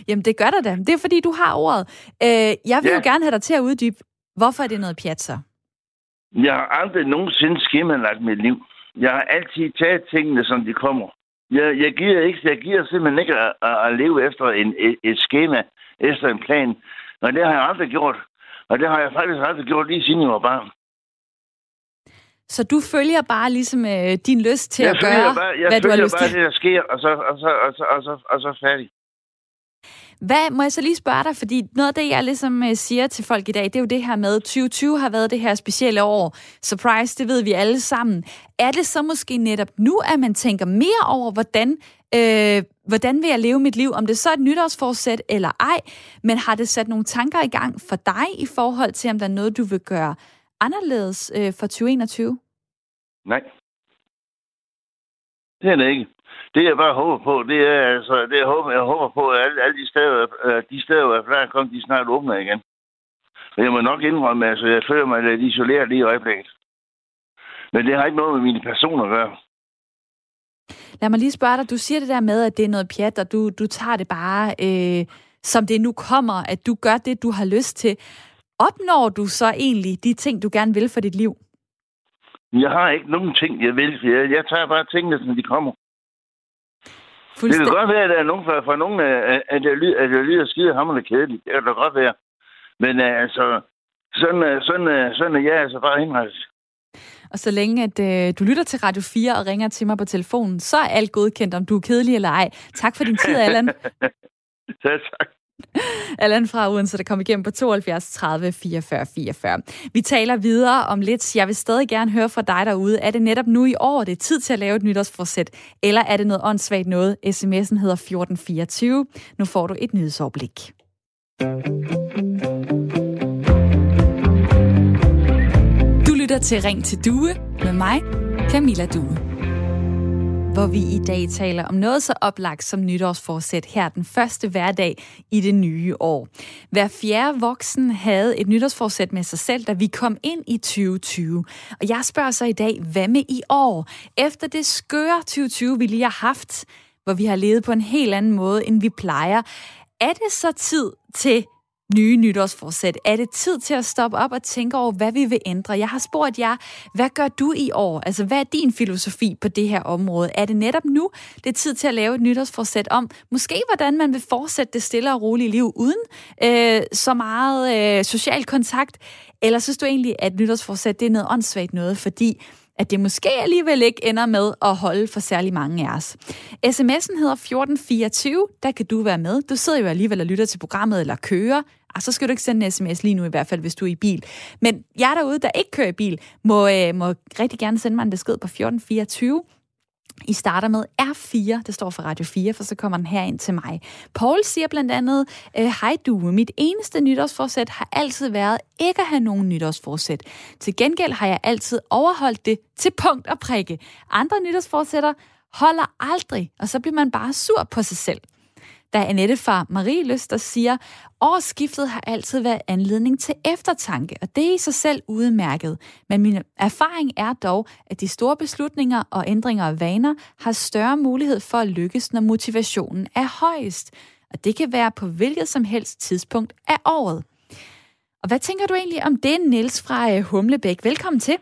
Jamen, det gør der da. Det er fordi, du har ordet. Øh, jeg vil ja. jo gerne have dig til at uddybe, hvorfor er det noget pjat så? Jeg har aldrig nogensinde skemalagt mit liv. Jeg har altid taget tingene, som de kommer. Jeg, jeg, giver, ikke, jeg giver simpelthen ikke at, at, at leve efter en, et, et schema, efter en plan. Og det har jeg aldrig gjort. Og det har jeg faktisk aldrig gjort lige siden jeg var barn. Så du følger bare ligesom øh, din lyst til jeg at gøre, bare, jeg hvad du har lyst bare til? det, der sker, og så, og så, og så, og så, og så færdig. Hvad, må jeg så lige spørge dig, fordi noget af det, jeg ligesom øh, siger til folk i dag, det er jo det her med, 2020 har været det her specielle år. Surprise, det ved vi alle sammen. Er det så måske netop nu, at man tænker mere over, hvordan, øh, hvordan vil jeg leve mit liv? Om det så er et nytårsforsæt eller ej, men har det sat nogle tanker i gang for dig i forhold til, om der er noget, du vil gøre anderledes øh, for 2021? Nej. Det er det ikke. Det jeg bare håber på, det er altså, det jeg håber, jeg håber på, at alle, alle de steder, øh, de steder, hvor jeg kom, de snart åbner igen. Men jeg må nok indrømme, altså, jeg føler mig lidt isoleret lige i øjeblikket. Men det har ikke noget med mine personer at gøre. Lad mig lige spørge dig. Du siger det der med, at det er noget pjat, og du, du tager det bare, øh, som det nu kommer, at du gør det, du har lyst til. Opnår du så egentlig de ting, du gerne vil for dit liv? Jeg har ikke nogen ting, jeg vil. Jeg, jeg tager bare tingene, som de kommer. Det kan godt være, at der er nogen fra, fra nogen, at det, lyder, at det lyder skide hammerende kedeligt. Det kan da godt være. Men uh, altså, sådan, sådan, sådan er jeg altså bare indrettet. Og så længe at øh, du lytter til Radio 4 og ringer til mig på telefonen, så er alt godkendt, om du er kedelig eller ej. Tak for din tid, Allan. Ja, tak. Allan fra Odense, der kom igennem på 72 30 44 44. Vi taler videre om lidt. Jeg vil stadig gerne høre fra dig derude. Er det netop nu i år, det er tid til at lave et nytårsforsæt? Eller er det noget åndssvagt noget? SMS'en hedder 1424. Nu får du et nyhedsoverblik. Du lytter til Ring til Due med mig, Camilla Due hvor vi i dag taler om noget så oplagt som nytårsforsæt her den første hverdag i det nye år. Hver fjerde voksen havde et nytårsforsæt med sig selv, da vi kom ind i 2020. Og jeg spørger så i dag, hvad med i år? Efter det skøre 2020, vi lige har haft, hvor vi har levet på en helt anden måde, end vi plejer, er det så tid til nye nytårsforsæt? Er det tid til at stoppe op og tænke over, hvad vi vil ændre? Jeg har spurgt jer, hvad gør du i år? Altså, hvad er din filosofi på det her område? Er det netop nu, det er tid til at lave et nytårsforsæt om, måske hvordan man vil fortsætte det stille og rolige liv uden øh, så meget øh, social kontakt? Eller synes du egentlig, at nytårsforsæt det er noget åndssvagt noget, fordi at det måske alligevel ikke ender med at holde for særlig mange af os. SMS'en hedder 1424, der kan du være med. Du sidder jo alligevel og lytter til programmet eller kører. Og så skal du ikke sende en sms lige nu i hvert fald, hvis du er i bil. Men jeg derude, der ikke kører i bil, må, øh, må rigtig gerne sende mig en besked på 1424. I starter med R4, det står for Radio 4, for så kommer den her ind til mig. Paul siger blandt andet, øh, Hej du, mit eneste nytårsforsæt har altid været ikke at have nogen nytårsforsæt. Til gengæld har jeg altid overholdt det til punkt og prikke. Andre nytårsforsætter holder aldrig, og så bliver man bare sur på sig selv. Der Annette fra Marie Løster siger, årsskiftet har altid været anledning til eftertanke, og det er i sig selv udmærket. Men min erfaring er dog, at de store beslutninger og ændringer af vaner har større mulighed for at lykkes, når motivationen er højest. Og det kan være på hvilket som helst tidspunkt af året. Og hvad tænker du egentlig om det, Niels fra øh, Humlebæk? Velkommen til.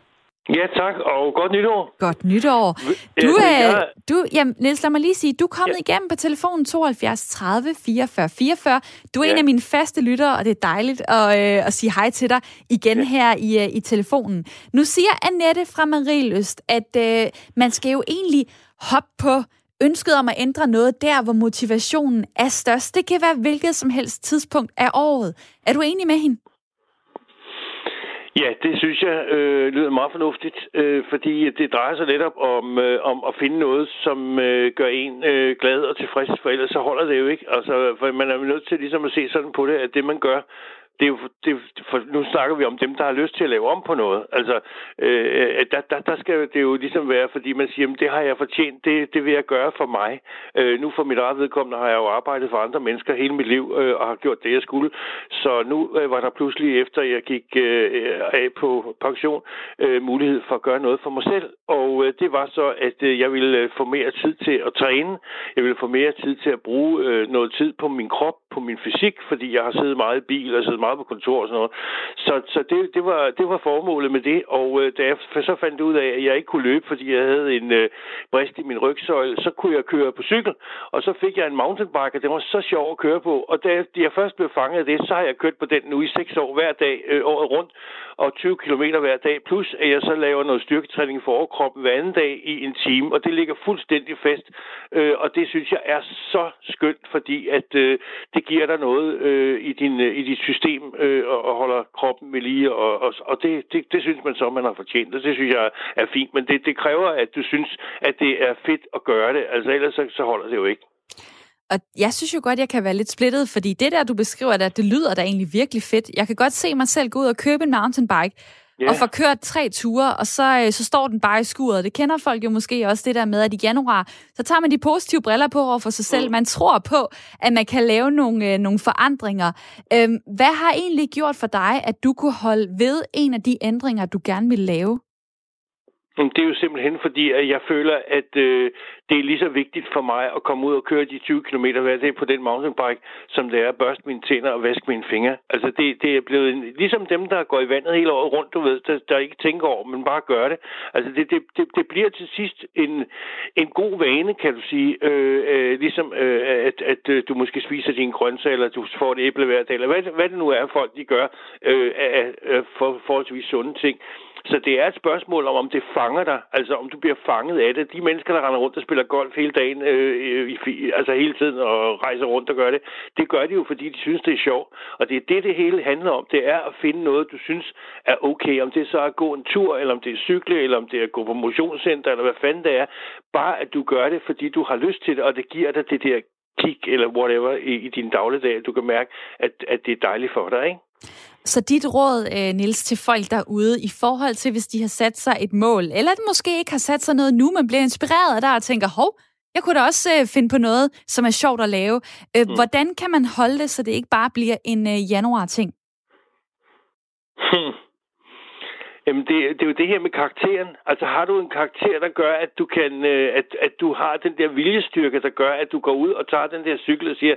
Ja, tak, og godt nytår. Godt nytår. Du, er, jeg... du, jamen, Niels, lad mig lige sige, du er kommet ja. igennem på telefonen 72 30 44 44. Du er ja. en af mine faste lyttere, og det er dejligt at, øh, at sige hej til dig igen ja. her i, øh, i telefonen. Nu siger Annette fra Marieløst, at øh, man skal jo egentlig hoppe på ønsket om at ændre noget der, hvor motivationen er størst. Det kan være hvilket som helst tidspunkt af året. Er du enig med hende? Ja, det synes jeg øh, lyder meget fornuftigt, øh, fordi det drejer sig netop om, øh, om at finde noget, som øh, gør en øh, glad og tilfreds, for ellers så holder det jo ikke. Altså, for man er nødt til ligesom at se sådan på det, at det man gør, det er jo, det, for nu snakker vi om dem, der har lyst til at lave om på noget. Altså, øh, øh der, der, der skal det jo ligesom være, fordi man siger, det har jeg fortjent, det, det vil jeg gøre for mig. Øh, nu for mit eget vedkommende har jeg jo arbejdet for andre mennesker hele mit liv, øh, og har gjort det, jeg skulle. Så nu øh, var der pludselig, efter jeg gik øh, af på pension, øh, mulighed for at gøre noget for mig selv. Og øh, det var så, at øh, jeg ville øh, få mere tid til at træne. Jeg ville få mere tid til at bruge øh, noget tid på min krop, på min fysik, fordi jeg har siddet meget i bil og siddet meget på kontor og sådan noget. Så, så det, det, var, det var formålet med det, og øh, da jeg så fandt ud af, at jeg ikke kunne løbe, fordi jeg havde en øh, brist i min rygsøjle, så kunne jeg køre på cykel, og så fik jeg en mountainbike, og det var så sjovt at køre på. Og da jeg først blev fanget af det, så har jeg kørt på den nu i seks år hver dag, øh, året rundt, og 20 km hver dag, plus at jeg så laver noget styrketræning for overkroppen hver anden dag i en time, og det ligger fuldstændig fast, øh, og det synes jeg er så skønt, fordi at øh, det giver dig noget øh, i, din, øh, i dit system, system øh, og, og holder kroppen ved lige, og, og, og det, det, det synes man så, man har fortjent, og det synes jeg er fint, men det, det kræver, at du synes, at det er fedt at gøre det, altså ellers så, så holder det jo ikke. Og jeg synes jo godt, jeg kan være lidt splittet, fordi det der, du beskriver, der, det lyder da egentlig virkelig fedt. Jeg kan godt se mig selv gå ud og købe en mountainbike, yeah. og får kørt tre ture, og så, øh, så står den bare i skuret. Det kender folk jo måske også det der med, at i januar, så tager man de positive briller på over for sig selv. Mm. Man tror på, at man kan lave nogle, øh, nogle forandringer. Øhm, hvad har egentlig gjort for dig, at du kunne holde ved en af de ændringer, du gerne vil lave? Det er jo simpelthen fordi, at jeg føler, at øh, det er lige så vigtigt for mig at komme ud og køre de 20 km hver dag på den mountainbike, som det er at børste mine tænder og vaske mine fingre. Altså det, det er blevet en, ligesom dem, der går i vandet hele året rundt, du ved, der, der ikke tænker over, men bare gør det. Altså det, det, det, det bliver til sidst en, en god vane, kan du sige. Øh, øh, ligesom øh, at, at øh, du måske spiser dine grøntsager, eller du får et æble hver dag, eller hvad, hvad det nu er, folk de gør øh, af, af for, forholdsvis sunde ting. Så det er et spørgsmål om, om det fanger dig, altså om du bliver fanget af det. De mennesker, der render rundt og spiller golf hele dagen, øh, i, altså hele tiden og rejser rundt og gør det, det gør de jo, fordi de synes, det er sjovt. Og det er det, det hele handler om. Det er at finde noget, du synes er okay. Om det så er at gå en tur, eller om det er cykle, eller om det er at gå på motionscenter, eller hvad fanden det er. Bare at du gør det, fordi du har lyst til det, og det giver dig det der kick eller whatever i, i din dagligdag. Du kan mærke, at, at det er dejligt for dig, ikke? Så dit råd, øh, Nils, til folk derude, i forhold til, hvis de har sat sig et mål, eller de måske ikke har sat sig noget nu, men bliver inspireret af dig og tænker, hov, jeg kunne da også øh, finde på noget, som er sjovt at lave. Øh, mm. Hvordan kan man holde det, så det ikke bare bliver en januar-ting? Hmm. Jamen, det, det er jo det her med karakteren. Altså, har du en karakter, der gør, at du kan, at, at du har den der viljestyrke, der gør, at du går ud og tager den der cykel og siger,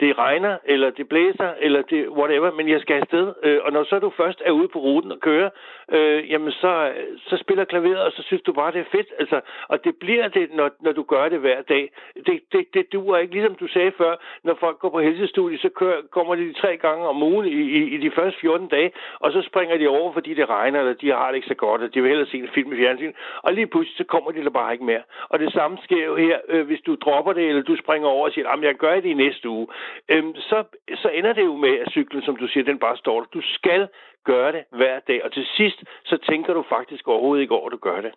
det regner, eller det blæser, eller det whatever, men jeg skal afsted. Øh, og når så du først er ude på ruten og kører, øh, jamen så, så spiller klaveret, og så synes du bare, det er fedt. Altså, og det bliver det, når, når du gør det hver dag. Det, det, det duer ikke, ligesom du sagde før, når folk går på helsestudiet, så kører, kommer de tre gange om ugen i, i, i de første 14 dage, og så springer de over, fordi det regner, eller de har det ikke så godt, og de vil hellere se en film i fjernsyn. Og lige pludselig, så kommer de der bare ikke mere. Og det samme sker jo her, øh, hvis du dropper det, eller du springer over og siger, at jeg gør det i næste uge øhm, så, så ender det jo med, at cyklen, som du siger, den bare står der. Du skal gøre det hver dag, og til sidst, så tænker du faktisk overhovedet ikke over, at du gør det.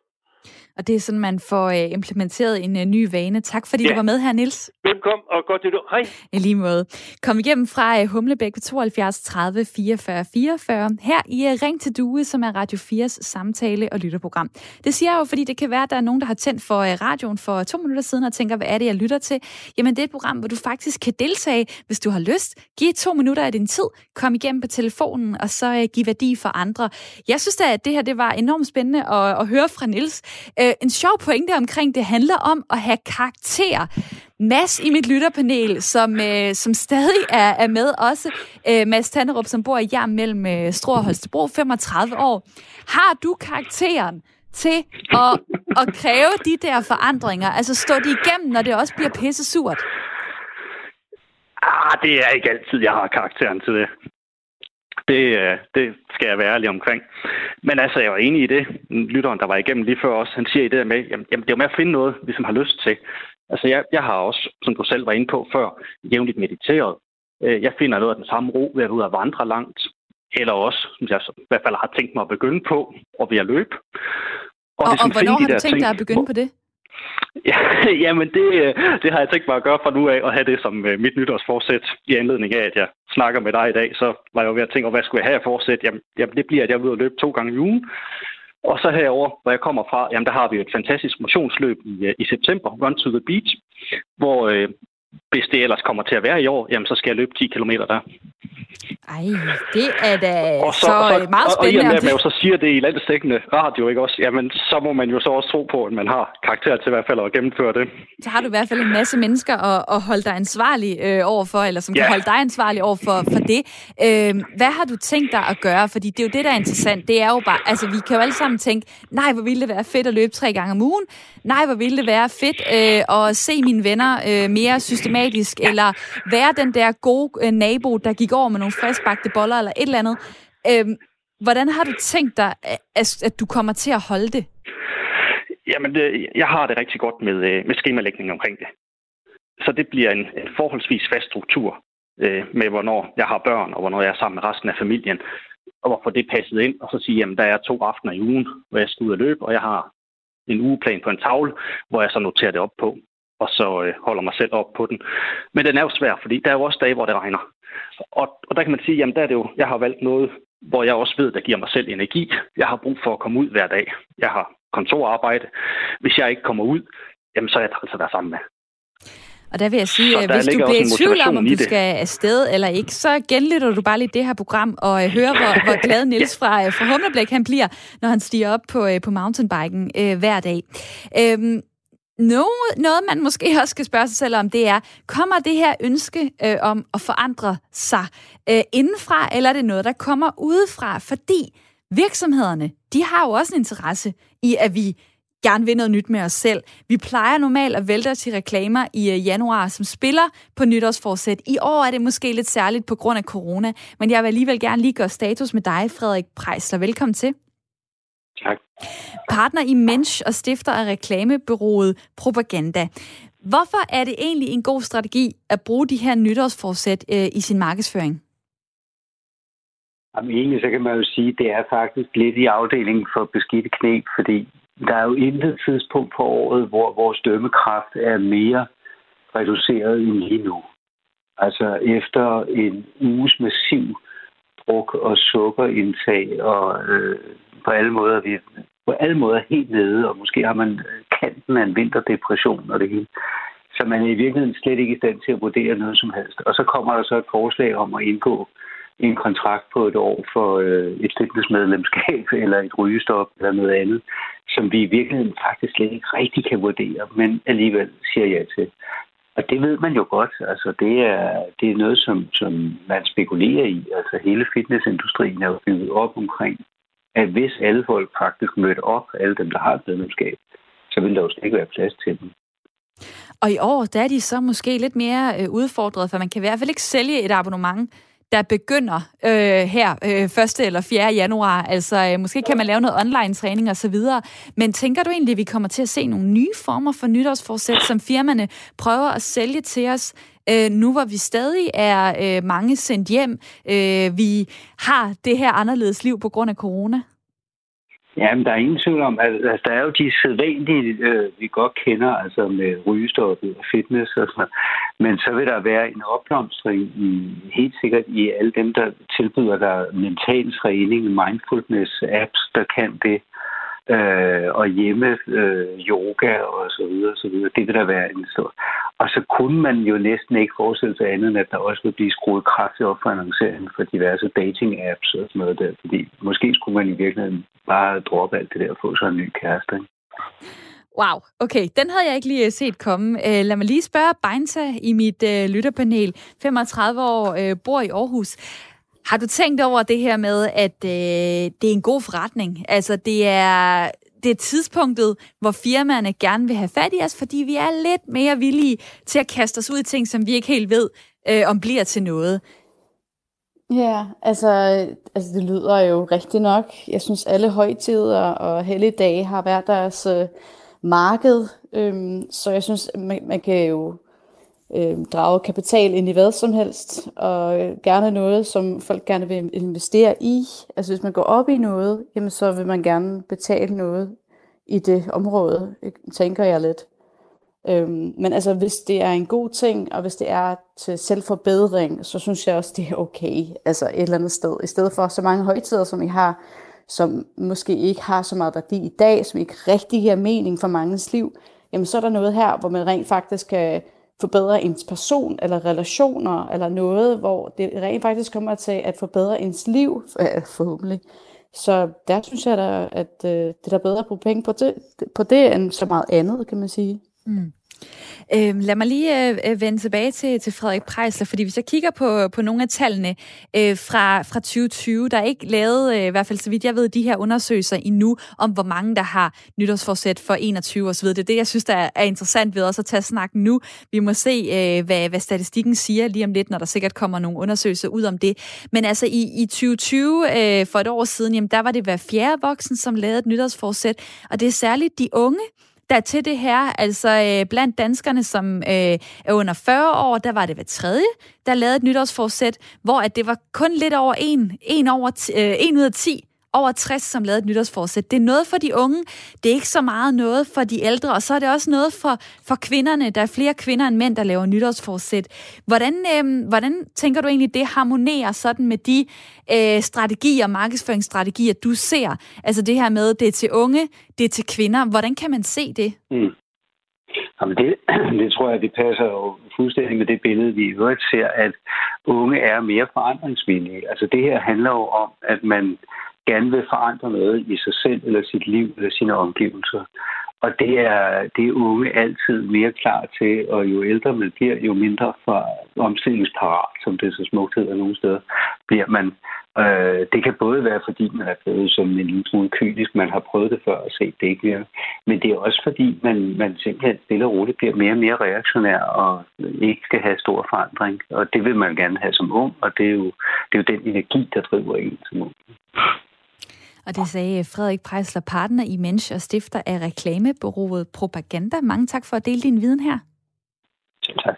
Og det er sådan, man får øh, implementeret en øh, ny vane. Tak fordi ja. du var med her, Nils. Velkommen, og godt det du. Hej. I lige måde. Kom igennem fra øh, Humlebæk på 72 30 44 44. Her i Ring til Due, som er Radio 4's samtale- og lytterprogram. Det siger jeg jo, fordi det kan være, at der er nogen, der har tændt for radioen for to minutter siden og tænker, hvad er det, jeg lytter til? Jamen, det er et program, hvor du faktisk kan deltage, hvis du har lyst. Giv to minutter af din tid. Kom igennem på telefonen, og så giv værdi for andre. Jeg synes da, at det her det var enormt spændende at, at høre fra Nils. Øh, Øh, en sjov pointe omkring, det handler om at have karakter. Mads i mit lytterpanel, som, øh, som stadig er, er med også. Øh, Mads Tannerup, som bor i Jern mellem øh, Strå og Holstebro, 35 år. Har du karakteren til at, at kræve de der forandringer? Altså stå de igennem, når det også bliver pisse surt? Ah, det er ikke altid, jeg har karakteren til det. Det, øh, det skal jeg være ærlig omkring. Men altså, jeg var enig i det. Lytteren, der var igennem lige før også, han siger i det der med, jamen, det er jo med at finde noget, vi som har lyst til. Altså, jeg, jeg har også, som du selv var inde på før, jævnligt mediteret. Øh, jeg finder noget af den samme ro ved at ud og vandre langt, eller også, som jeg i hvert fald har tænkt mig at begynde på, og ved at løbe. Og, og, og hvornår har du tænkt dig at begynde på det? Ja, jamen det, øh, det har jeg tænkt mig at gøre fra nu af, og have det som øh, mit nytårsforsæt i anledning af, at jeg snakker med dig i dag. Så var jeg jo ved at tænke, hvad skulle jeg have at forsæt? Jamen, jamen det bliver, at jeg vil ud og løbe to gange i ugen. Og så herover, hvor jeg kommer fra, jamen der har vi et fantastisk motionsløb i, øh, i september, Run to the Beach, hvor øh, hvis det ellers kommer til at være i år, jamen så skal jeg løbe 10 km der. Ej, det er da og så, så, så øh, meget spændende. Og, og i og med, at man jo så siger det i landstækkende radio, ikke også? Jamen, så må man jo så også tro på, at man har karakter til i hvert fald at gennemføre det. Så har du i hvert fald en masse mennesker at, at holde dig ansvarlig øh, overfor, eller som ja. kan holde dig ansvarlig over for, for det. Øh, hvad har du tænkt dig at gøre? Fordi det er jo det, der er interessant. Det er jo bare, altså vi kan jo alle sammen tænke, nej, hvor ville det være fedt at løbe tre gange om ugen. Nej, hvor ville det være fedt øh, at se mine venner øh, mere systematisk, eller være den der gode øh, nabo, der gik over med nogle friskbagte boller eller et eller andet. Øhm, hvordan har du tænkt dig, at, at du kommer til at holde det? Jamen, det, jeg har det rigtig godt med, øh, med skemalægning omkring det. Så det bliver en, en forholdsvis fast struktur øh, med, hvornår jeg har børn, og hvornår jeg er sammen med resten af familien, og hvorfor det passet ind, og så sige, jamen, der er to aftener i ugen, hvor jeg skal ud og løbe, og jeg har en ugeplan på en tavle, hvor jeg så noterer det op på, og så øh, holder mig selv op på den. Men den er jo svær, fordi der er jo også dage, hvor det regner. Og, og der kan man sige, jamen der er det jo, jeg har valgt noget, hvor jeg også ved, der giver mig selv energi. Jeg har brug for at komme ud hver dag. Jeg har kontorarbejde. Hvis jeg ikke kommer ud, jamen så er jeg altså være sammen med. Og der vil jeg sige, at hvis du bliver i tvivl om, om du skal afsted eller ikke, så genlytter du bare lige det her program og uh, hører, hvor, hvor glad Nils fra, uh, fra Humleblæk han bliver, når han stiger op på, uh, på mountainbiken uh, hver dag. Uh, noget, noget, man måske også skal spørge sig selv om, det er, kommer det her ønske øh, om at forandre sig øh, indenfra, eller er det noget, der kommer udefra? Fordi virksomhederne, de har jo også en interesse i, at vi gerne vil noget nyt med os selv. Vi plejer normalt at vælte os i reklamer i øh, januar, som spiller på nytårsforsæt. I år er det måske lidt særligt på grund af corona, men jeg vil alligevel gerne lige gøre status med dig, Frederik Prejsler. Velkommen til. Tak. Partner i Mensch og stifter af reklamebyrået Propaganda. Hvorfor er det egentlig en god strategi at bruge de her nytårsforsæt øh, i sin markedsføring? Jamen, egentlig så kan man jo sige, at det er faktisk lidt i afdelingen for beskidte knæb, fordi der er jo intet tidspunkt på året, hvor vores dømmekraft er mere reduceret end lige nu. Altså efter en uges massiv druk og sukkerindtag og øh, på alle måder vi på alle måder helt nede, og måske har man kanten af en vinterdepression og det hele. Så man er i virkeligheden slet ikke i stand til at vurdere noget som helst. Og så kommer der så et forslag om at indgå en kontrakt på et år for øh, et fitnessmedlemskab eller et rygestop eller noget andet, som vi i virkeligheden faktisk slet ikke rigtig kan vurdere, men alligevel siger ja til. Og det ved man jo godt. Altså, det er, det er noget, som, som man spekulerer i. Altså, hele fitnessindustrien er jo bygget op omkring, at hvis alle folk faktisk mødte op, alle dem, der har et medlemskab, så ville der jo slet ikke være plads til dem. Og i år, der er de så måske lidt mere øh, udfordret, for man kan i hvert fald ikke sælge et abonnement der begynder øh, her øh, 1. eller 4. januar. Altså, øh, måske kan man lave noget online-træning osv. Men tænker du egentlig, at vi kommer til at se nogle nye former for nytårsforsæt, som firmaerne prøver at sælge til os, øh, nu hvor vi stadig er øh, mange sendt hjem? Øh, vi har det her anderledes liv på grund af corona? Ja, men der er ingen tvivl om, at altså, der er jo de sædvanlige, øh, vi godt kender, altså med rygestoppet og fitness og sådan noget. Men så vil der være en opblomstring i, helt sikkert i alle dem, der tilbyder der mental træning, mindfulness-apps, der kan det øh, øh, og hjemme øh, yoga og så videre, og så videre. Det vil der være en stor. Og så kunne man jo næsten ikke forestille sig andet, end at der også vil blive skruet kraftigt op for annonceringen for diverse dating-apps og sådan noget der. Fordi måske skulle man i virkeligheden bare droppe alt det der og få sig en ny kæreste. Ikke? Wow, okay, den havde jeg ikke lige øh, set komme. Øh, lad mig lige spørge Beinta i mit øh, lytterpanel. 35 år, bor i Aarhus. Har du tænkt over det her med, at øh, det er en god forretning? Altså, det er, det er tidspunktet, hvor firmaerne gerne vil have fat i os, fordi vi er lidt mere villige til at kaste os ud i ting, som vi ikke helt ved, øh, om bliver til noget. Ja, altså, altså det lyder jo rigtigt nok. Jeg synes, alle højtider og helligdage har været deres øh, marked. Øhm, så jeg synes, man, man kan jo øh, drage kapital ind i hvad som helst, og øh, gerne noget, som folk gerne vil investere i. Altså hvis man går op i noget, jamen så vil man gerne betale noget i det område, tænker jeg lidt. Øhm, men altså hvis det er en god ting, og hvis det er til selvforbedring, så synes jeg også, det er okay, altså et eller andet sted. I stedet for så mange højtider, som I har, som måske ikke har så meget værdi i dag, som ikke rigtig giver mening for mangens liv, jamen så er der noget her, hvor man rent faktisk kan forbedre ens person eller relationer eller noget, hvor det rent faktisk kommer til at forbedre ens liv, øh, forhåbentlig. Så der synes jeg da, at øh, det er da bedre at bruge penge på det, på det end så meget andet, kan man sige. Mm. Øh, lad mig lige øh, øh, vende tilbage til, til Frederik Prejsler, fordi hvis jeg kigger på, på nogle af tallene øh, fra, fra 2020, der er ikke lavet, øh, i hvert fald så vidt jeg ved, de her undersøgelser endnu, om hvor mange der har nytårsforsæt for 21 osv. Det er det, jeg synes, der er, er interessant ved også at tage snakken nu. Vi må se, øh, hvad, hvad statistikken siger lige om lidt, når der sikkert kommer nogle undersøgelser ud om det. Men altså i, i 2020, øh, for et år siden, jamen, der var det hver fjerde voksen, som lavede et nytårsforsæt, og det er særligt de unge, der til det her. Altså øh, blandt danskerne, som øh, er under 40 år, der var det hver tredje, der lavede et nytårsforsæt, hvor at det var kun lidt over en, en, over, øh, en ud af 10 over 60, som lavede et nytårsforsæt. Det er noget for de unge, det er ikke så meget noget for de ældre, og så er det også noget for, for kvinderne. Der er flere kvinder end mænd, der laver nytårsforsæt. Hvordan, øh, hvordan tænker du egentlig, det harmonerer sådan med de øh, strategier, markedsføringsstrategier, du ser? Altså det her med, det er til unge, det er til kvinder. Hvordan kan man se det? Mm. Jamen det, det tror jeg, det passer jo fuldstændig med det billede, vi i øvrigt ser, at unge er mere forandringsvillige. Altså det her handler jo om, at man gerne vil forandre noget i sig selv, eller sit liv, eller sine omgivelser. Og det er, det er unge altid mere klar til, og jo ældre man bliver, jo mindre for omstillingsparat, som det så smukt hedder nogle steder, bliver man. Øh, det kan både være, fordi man er blevet som en lille smule kynisk, man har prøvet det før og set det ikke mere. Men det er også fordi, man, man simpelthen stille og roligt bliver mere og mere reaktionær og ikke skal have stor forandring. Og det vil man gerne have som ung, og det er jo, det er jo den energi, der driver en som ung. Og det sagde Frederik Prejsler, partner i Mensch og stifter af reklamebureauet Propaganda. Mange tak for at dele din viden her. Selv tak.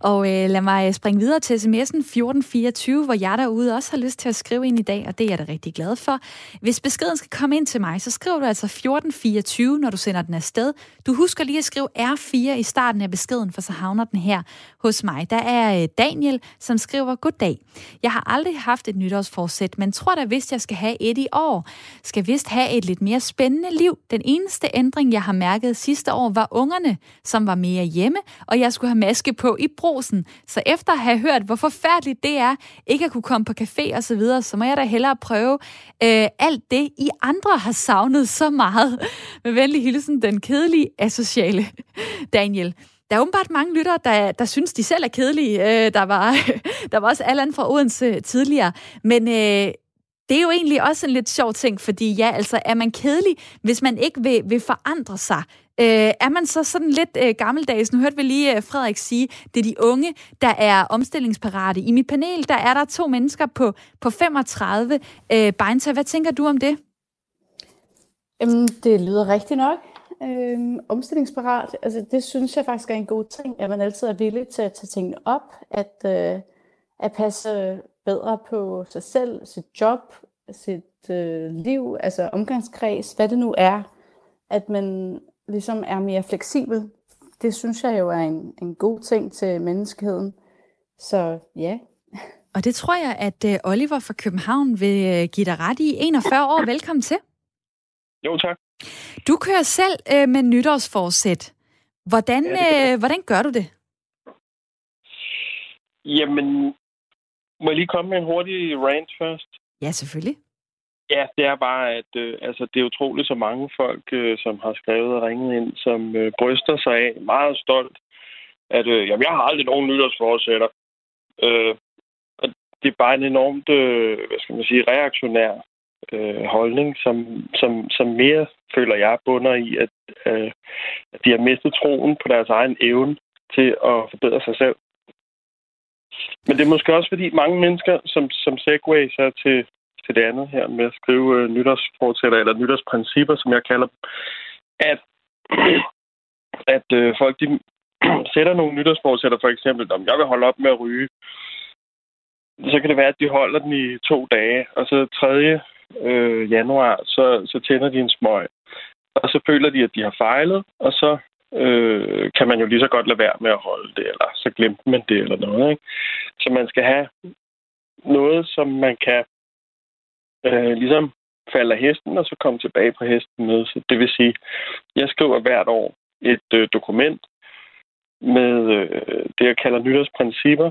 Og øh, lad mig springe videre til sms'en 1424, hvor jeg derude også har lyst til at skrive ind i dag, og det er jeg da rigtig glad for. Hvis beskeden skal komme ind til mig, så skriver du altså 1424, når du sender den afsted. Du husker lige at skrive R4 i starten af beskeden, for så havner den her hos mig. Der er øh, Daniel, som skriver, Goddag. Jeg har aldrig haft et nytårsforsæt, men tror da vist, jeg skal have et i år. Skal vist have et lidt mere spændende liv. Den eneste ændring, jeg har mærket sidste år, var ungerne, som var mere hjemme, og jeg skulle have maske på i brosen. Så efter at have hørt, hvor forfærdeligt det er, ikke at kunne komme på café og så videre, så må jeg da hellere prøve øh, alt det, I andre har savnet så meget. Med venlig hilsen, den kedelige asociale Daniel. Der er åbenbart mange lyttere, der, der synes, de selv er kedelige. Øh, der, var, der var også Allan fra Odense tidligere. Men øh, det er jo egentlig også en lidt sjov ting, fordi ja, altså er man kedelig, hvis man ikke vil, vil forandre sig, Øh, er man så sådan lidt øh, gammeldags? Nu hørte vi lige øh, Frederik sige, det er de unge, der er omstillingsparate. I mit panel, der er der to mennesker på, på 35. Øh, Beinta, hvad tænker du om det? Jamen, det lyder rigtigt nok. Øhm, omstillingsparat, altså det synes jeg faktisk er en god ting, at man altid er villig til at tage tingene op, at, øh, at passe bedre på sig selv, sit job, sit øh, liv, altså omgangskreds, hvad det nu er, at man ligesom er mere fleksibel. Det synes jeg jo er en, en god ting til menneskeheden. Så ja. Og det tror jeg, at øh, Oliver fra København vil øh, give dig ret i. 41 år, velkommen til. Jo, tak. Du kører selv øh, med nytårsforsæt. Hvordan, ja, øh, hvordan gør du det? Jamen, må jeg lige komme med en hurtig rant først? Ja, selvfølgelig. Ja, det er bare, at øh, altså, det er utroligt så mange folk, øh, som har skrevet og ringet ind, som øh, bryster sig af meget stolt, at øh, jamen, jeg har aldrig nogen nytårsforsætter. Øh, og det er bare en enormt, øh, hvad skal man sige, reaktionær øh, holdning, som, som, som mere, føler jeg, bunder i, at, øh, at de har mistet troen på deres egen evne til at forbedre sig selv. Men det er måske også, fordi mange mennesker, som, som segway så til til det andet her med at skrive øh, nytårsfortsætter, eller nytårsprincipper, som jeg kalder at, at øh, folk de sætter nogle nytårsfortsætter, for eksempel, om jeg vil holde op med at ryge, så kan det være, at de holder den i to dage, og så 3. Øh, januar, så, så tænder de en smøg. Og så føler de, at de har fejlet, og så øh, kan man jo lige så godt lade være med at holde det, eller så glemte man det, eller noget. Ikke? Så man skal have noget, som man kan øh, ligesom falde af hesten, og så komme tilbage på hesten med. Så det vil sige, jeg skriver hvert år et øh, dokument med øh, det, jeg kalder nytårsprincipper,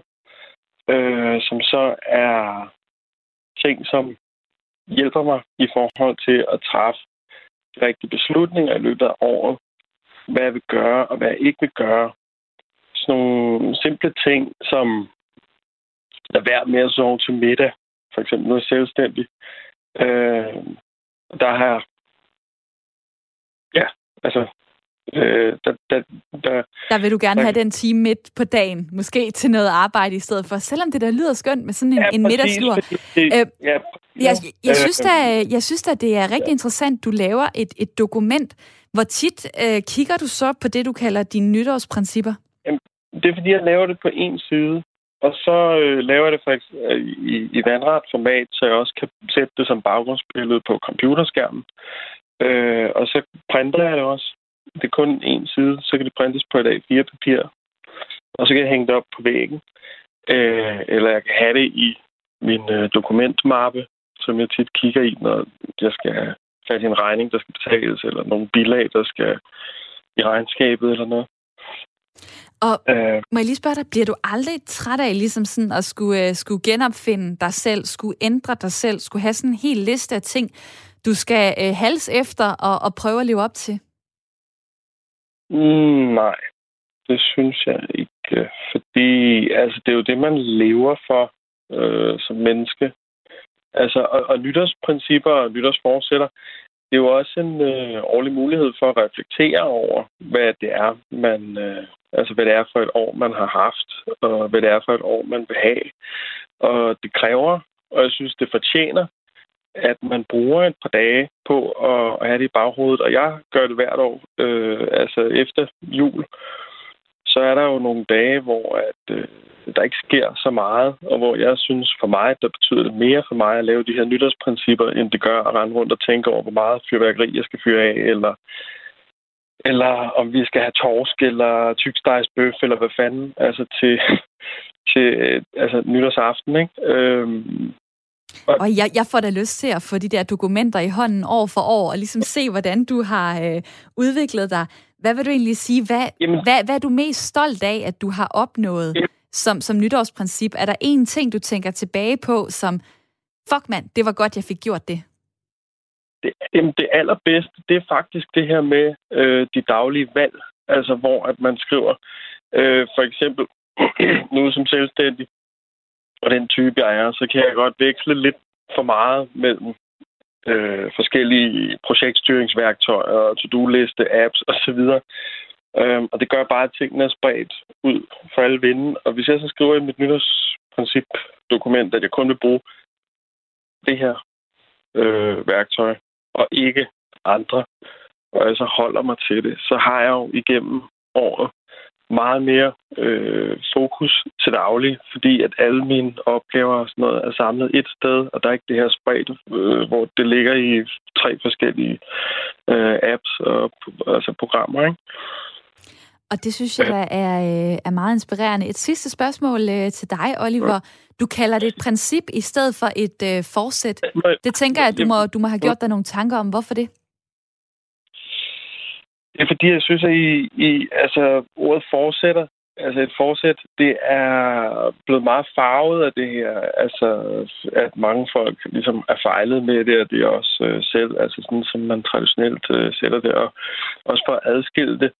øh, som så er ting, som hjælper mig i forhold til at træffe de rigtige beslutninger i løbet af året. Hvad jeg vil gøre, og hvad jeg ikke vil gøre. Sådan nogle simple ting, som lad være med at sove til middag, for eksempel noget selvstændigt. Øh, der har ja, altså Øh, der, der, der, der vil du gerne der, have den time midt på dagen, måske til noget arbejde i stedet for, selvom det der lyder skønt med sådan en, ja, en middagslur. Øh, ja, jeg, jeg, synes da, jeg synes da, det er rigtig ja. interessant, du laver et, et dokument. Hvor tit øh, kigger du så på det, du kalder dine nytårsprincipper? Jamen, det er, fordi jeg laver det på en side. Og så øh, laver jeg det faktisk øh, i, i vandret format, så jeg også kan sætte det som baggrundsbillede på computerskærmen. Øh, og så printer jeg det også. Det er kun en side, så kan det printes på et A4-papir. Og så kan jeg hænge det op på væggen. Øh, eller jeg kan have det i min øh, dokumentmappe, som jeg tit kigger i, når jeg skal i en regning, der skal betales, eller nogle bilag, der skal i regnskabet eller noget. Og øh, må jeg lige spørge dig, bliver du aldrig træt af ligesom sådan at skulle, uh, skulle genopfinde dig selv, skulle ændre dig selv, skulle have sådan en hel liste af ting, du skal uh, hals efter og, og prøve at leve op til? Mm, nej, det synes jeg ikke. Fordi altså, det er jo det, man lever for øh, som menneske. Altså, og, og nytårsprincipper og nytårsforsætter, det er jo også en øh, årlig mulighed for at reflektere over, hvad det er, man, øh, altså hvad det er for et år, man har haft, og hvad det er for et år, man vil have. Og det kræver, og jeg synes, det fortjener at man bruger et par dage på at have det i baghovedet, og jeg gør det hvert år, øh, altså efter jul, så er der jo nogle dage, hvor at, øh, der ikke sker så meget, og hvor jeg synes for mig, der betyder det mere for mig at lave de her nytårsprincipper, end det gør at rende rundt og tænke over, hvor meget fyrværkeri jeg skal fyre af, eller eller om vi skal have torsk, eller tykstejsbøf, eller hvad fanden, altså til, til øh, altså nytårsaften, ikke? Øhm, og, jeg, jeg får da lyst til at få de der dokumenter i hånden år for år, og ligesom se, hvordan du har øh, udviklet dig. Hvad vil du egentlig sige? Hvad, hvad, hvad er du mest stolt af, at du har opnået jamen. som, som nytårsprincip? Er der en ting, du tænker tilbage på, som, fuck mand, det var godt, jeg fik gjort det? Det, jamen, det allerbedste, det er faktisk det her med øh, de daglige valg. Altså, hvor at man skriver, øh, for eksempel, nu som selvstændig, og den type, jeg er, så kan jeg godt veksle lidt for meget mellem øh, forskellige projektstyringsværktøjer, to-do-liste, apps osv. Øhm, og det gør bare, at tingene er spredt ud for alle vinde. Og hvis jeg så skriver i mit nytårsprincipdokument, at jeg kun vil bruge det her øh, værktøj, og ikke andre, og jeg så holder mig til det, så har jeg jo igennem året meget mere øh, fokus til daglig, fordi at alle mine opgaver og sådan noget er samlet et sted, og der er ikke det her spredt, øh, hvor det ligger i tre forskellige øh, apps og altså programmer. Ikke? Og det synes jeg ja. er, øh, er meget inspirerende. Et sidste spørgsmål øh, til dig, Oliver. Du kalder det et princip i stedet for et øh, forsæt. Det tænker jeg, at du må, du må have gjort dig nogle tanker om. Hvorfor det? Det er fordi, jeg synes, at i, i altså, ordet fortsætter, altså et forsæt, det er blevet meget farvet af det her. Altså, at mange folk ligesom er fejlet med det, og det er også øh, selv, altså sådan, som man traditionelt øh, sætter det, og også for at adskille det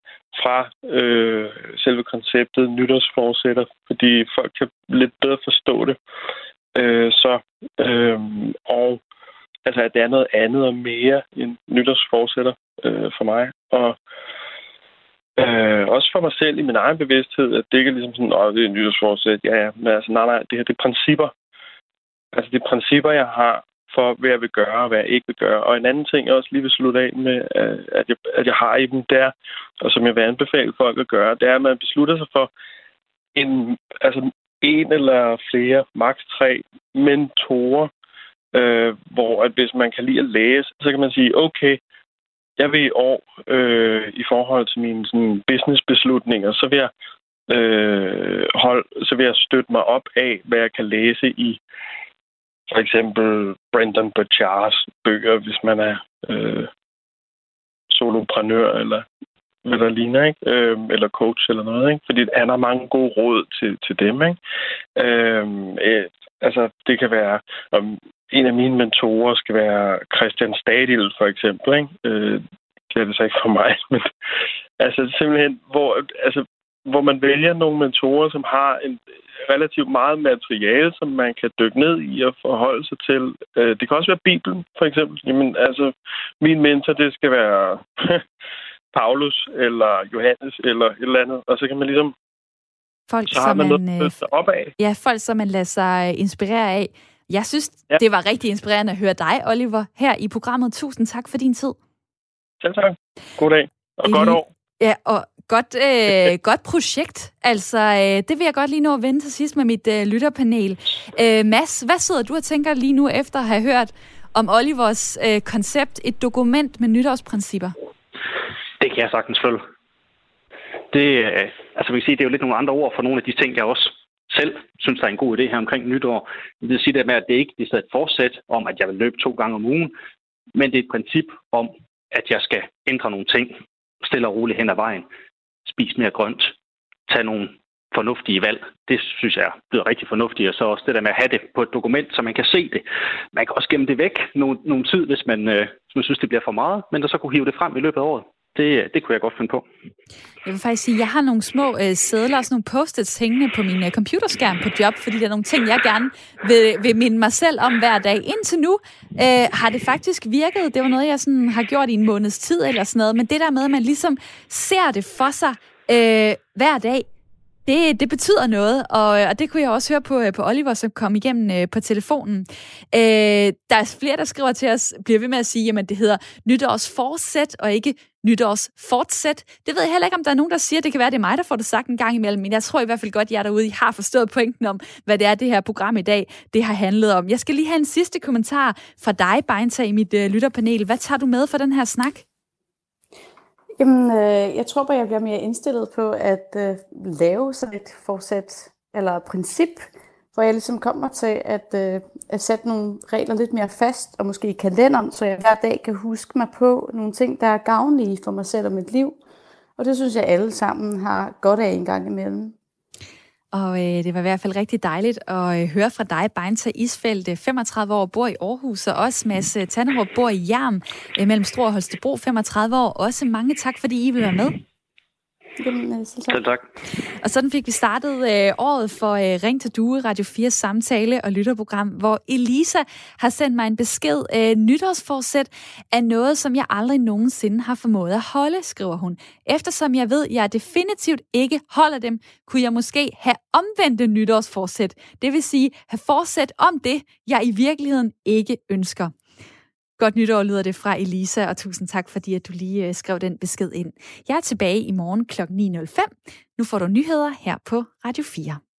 fra øh, selve konceptet nytårsforsætter, fordi folk kan lidt bedre forstå det. Øh, så, øh, og altså, at det er noget andet og mere end nytårsforsætter øh, for mig. Og øh, også for mig selv i min egen bevidsthed, at det ikke er ligesom sådan, at det er nytårsforsæt. Ja, ja, men altså, nej, nej, det her det er principper. Altså, det er principper, jeg har for, hvad jeg vil gøre og hvad jeg ikke vil gøre. Og en anden ting, jeg også lige vil slutte af med, øh, at jeg, at jeg har i dem, der, og som jeg vil anbefale folk at gøre, det er, at man beslutter sig for en, altså en eller flere, maks tre mentorer, øh, hvor at hvis man kan lide at læse, så kan man sige, okay, jeg vil i år, øh, i forhold til mine sådan, businessbeslutninger, så vil jeg øh, hold, så vil jeg støtte mig op af, hvad jeg kan læse i for eksempel Brendan Burchards bøger, hvis man er øh, soloprenør eller hvad der ligner, ikke? Øh, eller coach eller noget, ikke? Fordi han har mange gode råd til, til dem, ikke? Øh, altså, det kan være, om en af mine mentorer skal være Christian Stadil, for eksempel, ikke? Øh, det er det så ikke for mig, men altså simpelthen, hvor, altså, hvor man vælger nogle mentorer, som har en relativt meget materiale, som man kan dykke ned i og forholde sig til. Øh, det kan også være Bibelen, for eksempel. Jamen, altså, min mentor, det skal være Paulus eller Johannes eller et eller andet, og så kan man ligesom folk, så har man, man noget op af. Ja, folk, som man lader sig inspirere af. Jeg synes, ja. det var rigtig inspirerende at høre dig, Oliver, her i programmet. Tusind tak for din tid. Selv tak. God dag og I, godt år. Ja, og godt, øh, godt projekt. Altså, øh, det vil jeg godt lige nå at vende til sidst med mit øh, lytterpanel. Øh, Mads, hvad sidder du og tænker lige nu efter at have hørt om Olivers øh, koncept, et dokument med nytårsprincipper? Det kan jeg sagtens følge. Det, altså altså, kan sige, det er jo lidt nogle andre ord for nogle af de ting, jeg også selv synes, der er en god idé her omkring nytår. Det vil sige det med, at det ikke er et forsæt om, at jeg vil løbe to gange om ugen, men det er et princip om, at jeg skal ændre nogle ting stille og roligt hen ad vejen. Spis mere grønt. Tag nogle fornuftige valg. Det synes jeg lyder rigtig fornuftigt. Og så også det der med at have det på et dokument, så man kan se det. Man kan også gemme det væk nogle, nogle tid, hvis man, øh, hvis man synes, det bliver for meget, men der så kunne hive det frem i løbet af året. Det, det kunne jeg godt finde på. Jeg vil faktisk sige, at jeg har nogle små øh, sædler og sådan nogle post-its hængende på min øh, computerskærm på job, fordi der er nogle ting, jeg gerne vil, vil minde mig selv om hver dag. Indtil nu øh, har det faktisk virket. Det var noget, jeg sådan har gjort i en måneds tid eller sådan noget. Men det der med, at man ligesom ser det for sig øh, hver dag, det, det betyder noget, og, øh, og det kunne jeg også høre på, øh, på Oliver, som kom igennem øh, på telefonen. Øh, der er flere, der skriver til os, bliver ved med at sige, at det hedder nytårsforsæt og ikke nytårsfortsæt. Det ved jeg heller ikke, om der er nogen, der siger, det kan være, det er mig, der får det sagt en gang imellem, men jeg tror i hvert fald godt, at jer derude I har forstået pointen om, hvad det er, det her program i dag, det har handlet om. Jeg skal lige have en sidste kommentar fra dig, Beinta, i mit øh, lytterpanel. Hvad tager du med for den her snak? Jamen, øh, jeg tror bare, jeg bliver mere indstillet på at øh, lave sådan et forsæt eller princip, hvor jeg ligesom kommer til at, øh, at sætte nogle regler lidt mere fast, og måske i kalenderen, så jeg hver dag kan huske mig på nogle ting, der er gavnlige for mig selv og mit liv. Og det synes jeg alle sammen har godt af en gang imellem. Og øh, det var i hvert fald rigtig dejligt at øh, høre fra dig, Beinta Isfeldt, øh, 35 år, bor i Aarhus, og også Mads øh, Tannerup, bor i Jern, øh, mellem Stor og Holstebro, 35 år. Også mange tak, fordi I vil være med. Jamen, øh, så tak. tak. Og sådan fik vi startet øh, året for øh, Ring til Due, Radio 4 samtale- og lytterprogram, hvor Elisa har sendt mig en besked. Øh, nytårsforsæt af noget, som jeg aldrig nogensinde har formået at holde, skriver hun. Eftersom jeg ved, at jeg definitivt ikke holder dem, kunne jeg måske have omvendte nytårsforsæt. Det vil sige, have forsæt om det, jeg i virkeligheden ikke ønsker. Godt nytår lyder det fra Elisa, og tusind tak, fordi at du lige øh, skrev den besked ind. Jeg er tilbage i morgen kl. 9.05. Nu får du nyheder her på Radio 4.